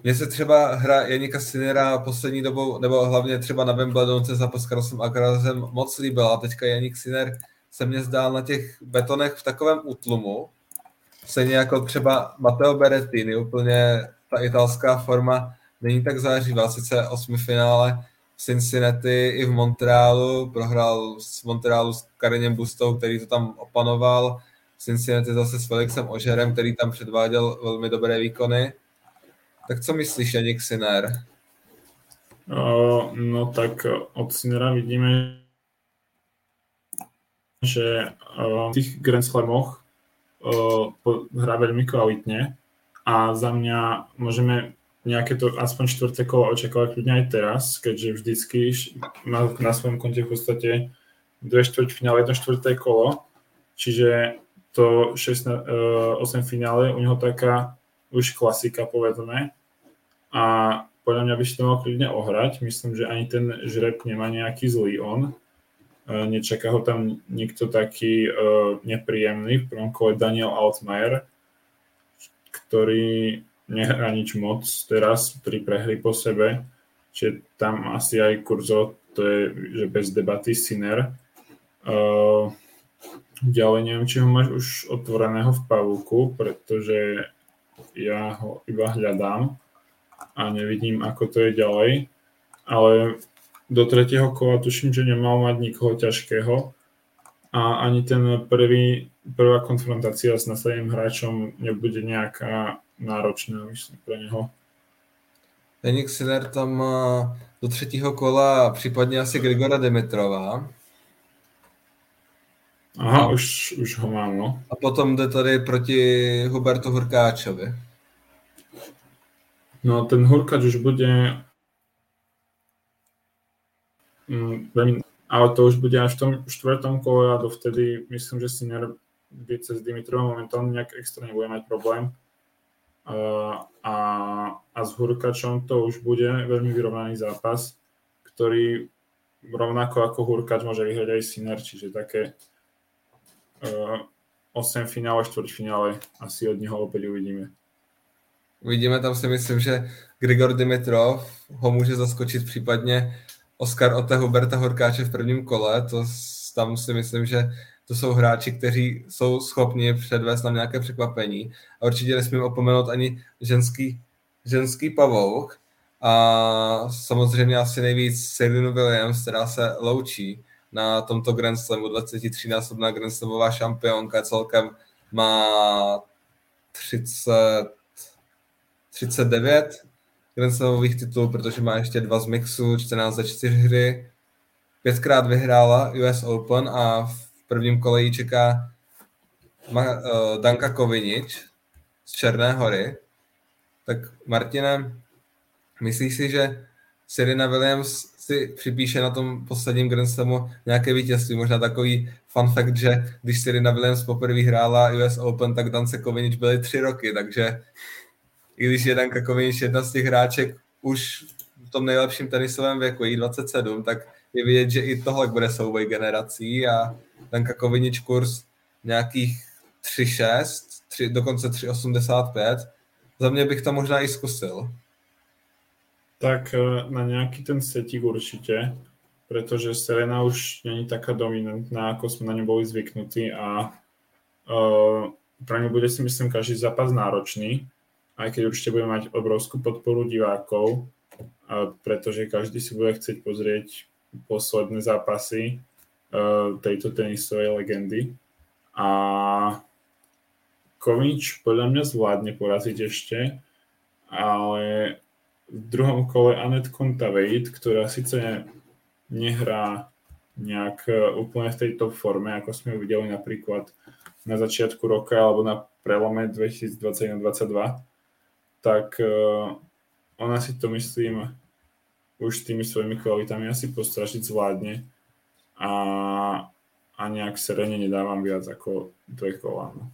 mně se třeba hra Janika Sinera poslední dobou, nebo hlavně třeba na Wimbledonu se za Carlosem Alcarazem moc líbil a teďka Janik Sinner se mně zdál na těch betonech v takovém útlumu, Stejně jako třeba Matteo Berettini, úplně ta italská forma není tak zářivá, sice osmi finále v Cincinnati i v Montrealu, prohrál s Montrealu s Karinem Bustou, který to tam opanoval, v Cincinnati zase s Felixem Ožerem, který tam předváděl velmi dobré výkony. Tak co myslíš, Janik Sinner? No tak od Sinera vidíme, že v tých Grand Slamoch hrá veľmi kvalitne a za mňa môžeme nejaké to aspoň čtvrté kolo očakávať ľudne aj teraz, keďže vždycky má na svojom konte v podstate dve štvrťfinále, jedno štvrté kolo, čiže to 6, 8 finále u neho taká už klasika povedzme. A podľa mňa by si to mal kľudne ohrať. Myslím, že ani ten žreb nemá nejaký zlý on nečaká ho tam nikto taký uh, nepríjemný. V prvom kole Daniel Altmaier, ktorý nehrá nič moc teraz, tri prehry po sebe, čiže tam asi aj Kurzo, to je že bez debaty Sinner. Uh, ďalej neviem, či ho máš už otvoreného v pavúku, pretože ja ho iba hľadám a nevidím, ako to je ďalej. Ale do tretieho kola tuším, že nemal mať nikoho ťažkého a ani ten prvý, prvá konfrontácia s nasledným hráčom nebude nejaká náročná, myslím, pre neho. Janik Sinner tam má do třetího kola případně asi Grigora Dimitrova. Aha, už, už ho mám, no. A potom jde tady proti Hubertu Hurkáčovi. No, ten Hurkáč už bude ale to už bude až v tom štvrtom kole a dovtedy myslím, že si by cez Dimitrova momentálne nejak extra nebude mať problém. Uh, a, a s Hurkačom to už bude veľmi vyrovnaný zápas, ktorý rovnako ako Hurkač môže vyhrať aj Sinner, čiže také uh, 8 finále, 4 finále asi od neho opäť uvidíme. Uvidíme, tam si myslím, že Grigor Dimitrov ho může zaskočit případně Oskar Ote Huberta Horkáče v prvním kole, to tam si myslím, že to jsou hráči, kteří jsou schopni předvést nám nějaké překvapení. A určitě nesmím opomenout ani ženský, ženský pavouk. A samozřejmě asi nejvíc Serenu Williams, která se loučí na tomto Grand Slamu, 23-násobná Grand Slamová šampionka, celkem má 30, 39 Grand titulů, protože má ještě dva z mixu, 14 za 4 hry. Pětkrát vyhrála US Open a v prvním kole ji čeká uh, Danka Kovinič z Černé hory. Tak Martine, myslíš si, že Serena Williams si připíše na tom posledním Grand Slamu nějaké vítězství. Možná takový fun fact, že když Serena Williams poprvé hrála US Open, tak Dance Kovinič byly tři roky, takže i když je Danka Kovinič jedna z těch hráček už v tom nejlepším tenisovém věku, jí 27, tak je vidět, že i tohle bude souboj generací a Danka Kovinič kurz nějakých 3,6, 3, dokonce 3,85. Za mě bych to možná i zkusil. Tak e, na nejaký ten setík určite, pretože Serena už není taká dominantná, ako sme na ňu boli zvyknutí a uh, pre ňu bude si myslím každý zápas náročný, aj keď určite bude mať obrovskú podporu divákov, pretože každý si bude chcieť pozrieť posledné zápasy uh, tejto tenisovej legendy. A Kovič podľa mňa zvládne poraziť ešte, ale v druhom kole Anet Kontaveit, ktorá síce nehrá nejak e, úplne v tej top forme, ako sme ju videli napríklad na začiatku roka alebo na prelome 2021-2022, tak e, ona si to myslím už tými svojimi kvalitami asi postražiť zvládne a, a nejak Serene nedávam viac ako dve kola. No.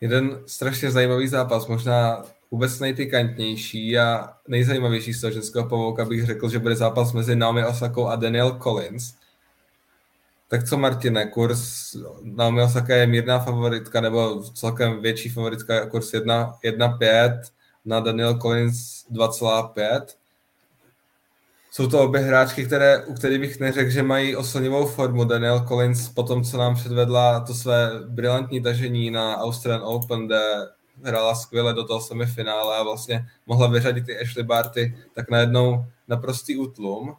Jeden strašně zajímavý zápas, možná vůbec nejpikantnější a nejzajímavější z toho ženského pavouka bych řekl, že bude zápas mezi Naomi Osakou a Daniel Collins. Tak co Martine, kurz Naomi Osaka je mírná favoritka nebo celkem větší favoritka, kurz 1,5 na Daniel Collins 2,5. Jsou to obě hráčky, které, u kterých bych neřekl, že mají oslnivou formu. Daniel Collins po tom, co nám předvedla to své brilantní tažení na Australian Open, kde hrála skvěle do toho semifinále a vlastně mohla vyřadit i Ashley Barty, tak najednou naprostý útlum.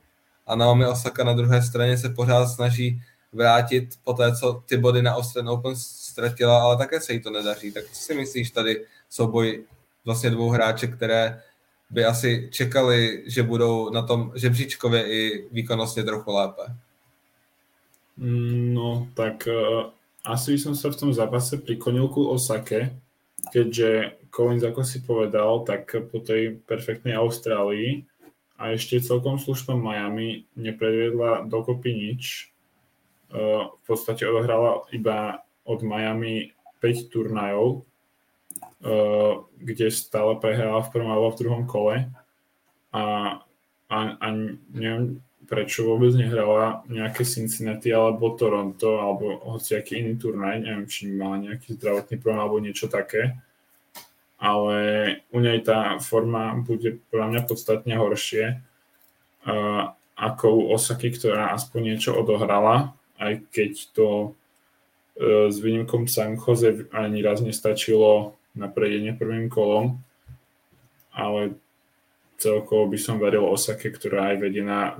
A Naomi Osaka na druhé straně se pořád snaží vrátit po té, co ty body na Australian Open ztratila, ale také se jí to nedaří. Tak co si myslíš tady souboj vlastně dvou hráček, které by asi čekali, že budou na tom žebříčkově i výkonnostně trochu lépe? No, tak uh, asi by som sa v tom zápase priklonil ku Osake, keďže Collins, ako si povedal, tak po tej perfektnej Austrálii a ešte celkom slušnom Miami nepredviedla dokopy nič. E, v podstate odohrala iba od Miami 5 turnajov, e, kde stále prehrala v prvom alebo v druhom kole. A, a, a neviem, prečo vôbec nehrala nejaké Cincinnati alebo Toronto alebo hociaký iný turnaj, neviem, či mala nejaký zdravotný problém alebo niečo také, ale u nej tá forma bude podľa mňa podstatne horšie uh, ako u Osaky, ktorá aspoň niečo odohrala, aj keď to uh, s výnimkom San Jose ani raz nestačilo na prejdenie prvým kolom, ale celkovo by som veril Osake, ktorá aj vedie na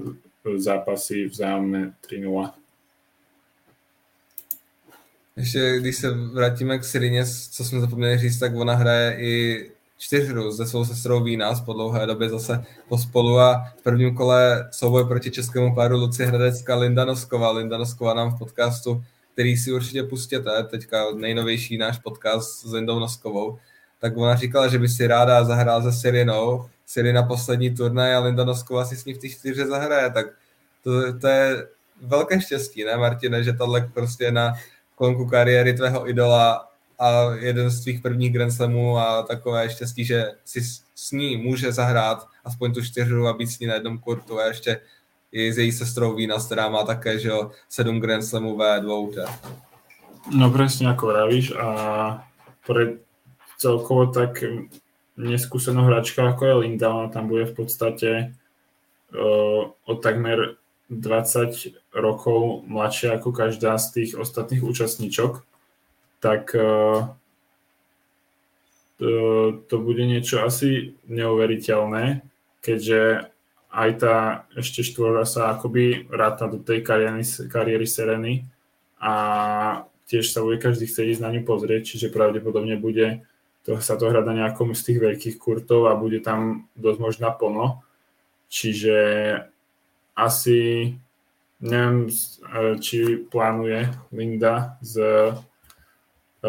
zápasy vzájomné 3-0. Ještě když se vrátíme k Sirině, co jsme zapomněli říct, tak ona hraje i čtyřhru se svou sestrou Vína po dlouhé době zase pospolu a v prvním kole souboj proti českému páru Lucie Hradecka Linda Nosková. Linda Nosková nám v podcastu, který si určitě pustěte, teďka nejnovější náš podcast s Lindou Noskovou, tak ona říkala, že by si ráda zahrál se Sirinou Siri na poslední turnaj a Linda Nosková si s ní v té čtyře zahraje, tak to, to je velké štěstí, ne Martine, že tohle prostě na konku kariéry tvého idola a jeden z tvých prvních Grand Slamů a takové štěstí, že si s ní může zahrát aspoň tu čtyřu a být s ní na jednom kurtu a ještě i s její sestrou Vína, která má také, že jo, sedm Grand Slamů ve dvou. No presne ako vravíš. A pre celkovo tak neskúsenou hračkou ako je Linda, ona tam bude v podstate uh, o takmer 20 rokov mladšia ako každá z tých ostatných účastníčok, tak uh, to, bude niečo asi neuveriteľné, keďže aj tá ešte štvora sa akoby ráta do tej kariéry, kariéry Sereny a tiež sa bude každý chcieť ísť na ňu pozrieť, čiže pravdepodobne bude to, sa to hrať na nejakom z tých veľkých kurtov a bude tam dosť možná plno. Čiže asi neviem, či plánuje Linda s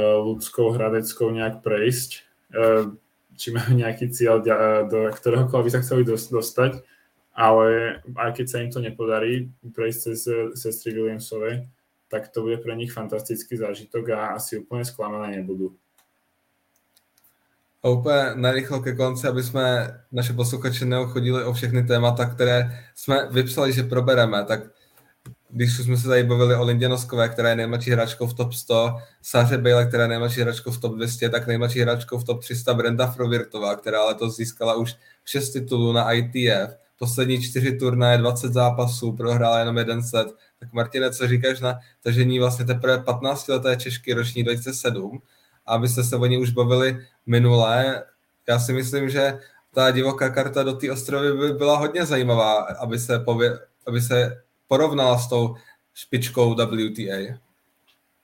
ľudskou hradeckou nejak prejsť, e, či majú nejaký cieľ, do ktorého by sa chceli dostať, ale aj keď sa im to nepodarí prejsť cez sestry Williamsové, tak to bude pre nich fantastický zážitok a asi úplne sklamané nebudú. A úplně narychlo ke konci, aby jsme naše posluchače neochodili o všechny témata, které jsme vypsali, že probereme, tak když jsme se tady bavili o Lindě Noskové, která je nejmladší hráčkou v top 100, Sáře Bale, která je nejmladší hráčkou v top 200, tak nejmladší hráčkou v top 300 Brenda Frovirtová, která letos získala už 6 titulů na ITF, poslední čtyři turnaje, 20 zápasů, prohrála jenom jeden set. Tak Martine, co říkáš na tažení vlastně teprve 15 leté Češky roční 2007, abyste se o ní už bavili minulé. Já si myslím, že ta divoká karta do té ostrovy by byla hodně zajímavá, aby se, pově, aby se porovnala s tou špičkou WTA.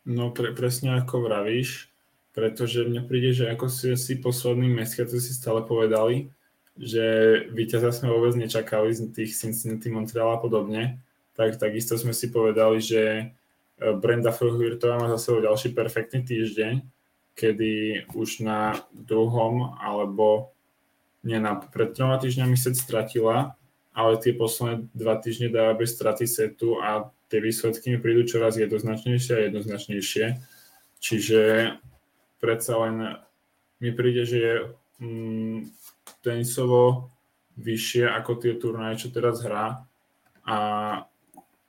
No pre, presne ako vravíš, pretože mne príde, že ako si, si posledný mesiac si stále povedali, že víťaza sme vôbec nečakali z tých Cincinnati, Montreal a podobne, tak takisto sme si povedali, že e, Brenda Frohvirtová má za sebou ďalší perfektný týždeň, kedy už na druhom alebo nie na pred troma týždňami set stratila, ale tie posledné dva týždne dáva bez straty setu a tie výsledky mi prídu čoraz jednoznačnejšie a jednoznačnejšie. Čiže predsa len mi príde, že je mm, tenisovo vyššie ako tie turnaje, čo teraz hrá a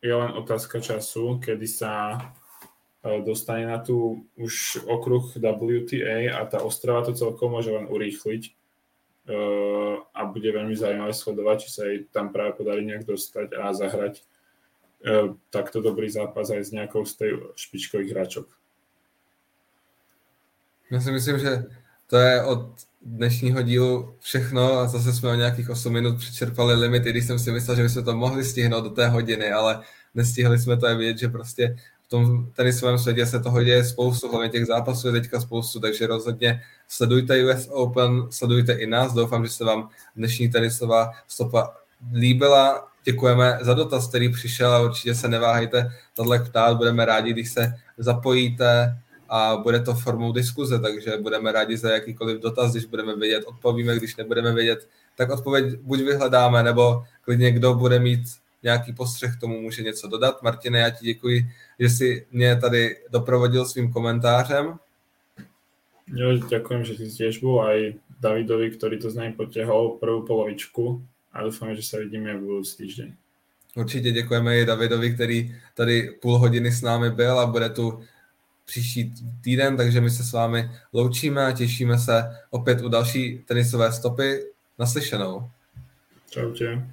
je len otázka času, kedy sa e, dostane na tú už okruh WTA a tá Ostrava to celkom môže len urýchliť a bude veľmi zaujímavé sledovať, či sa jej tam práve podarí nejak dostať a zahrať e, takto dobrý zápas aj s nejakou z tej špičkových hráčok. Já si myslím, že to je od dnešního dílu všechno a zase jsme o nějakých 8 minut přečerpali limit, i když jsem si myslel, že bychom to mohli stihnout do té hodiny, ale nestihli jsme to a vidět, že prostě tom tenisovém světě se toho děje spoustu, hlavně těch zápasů je teďka spoustu, takže rozhodně sledujte US Open, sledujte i nás, doufám, že se vám dnešní tenisová stopa líbila. Děkujeme za dotaz, který přišel a určitě se neváhejte tohle ptát, budeme rádi, když se zapojíte a bude to formou diskuze, takže budeme rádi za jakýkoliv dotaz, když budeme vědět, odpovíme, když nebudeme vědět, tak odpověď buď vyhledáme, nebo klidně kdo bude mít nějaký postřeh tomu může něco dodat. Martine, já ti děkuji, že jsi mě tady doprovodil svým komentářem. Jo, ďakujem, že si tiež bol aj Davidovi, ktorý to z nami potiahol prvú polovičku a dúfam, že sa vidíme v budoucí týždeň. Určitě děkujeme i Davidovi, který tady půl hodiny s námi byl a bude tu příští týden, takže my se s vámi loučíme a těšíme se opět u další tenisové stopy. Naslyšenou. Čau tě.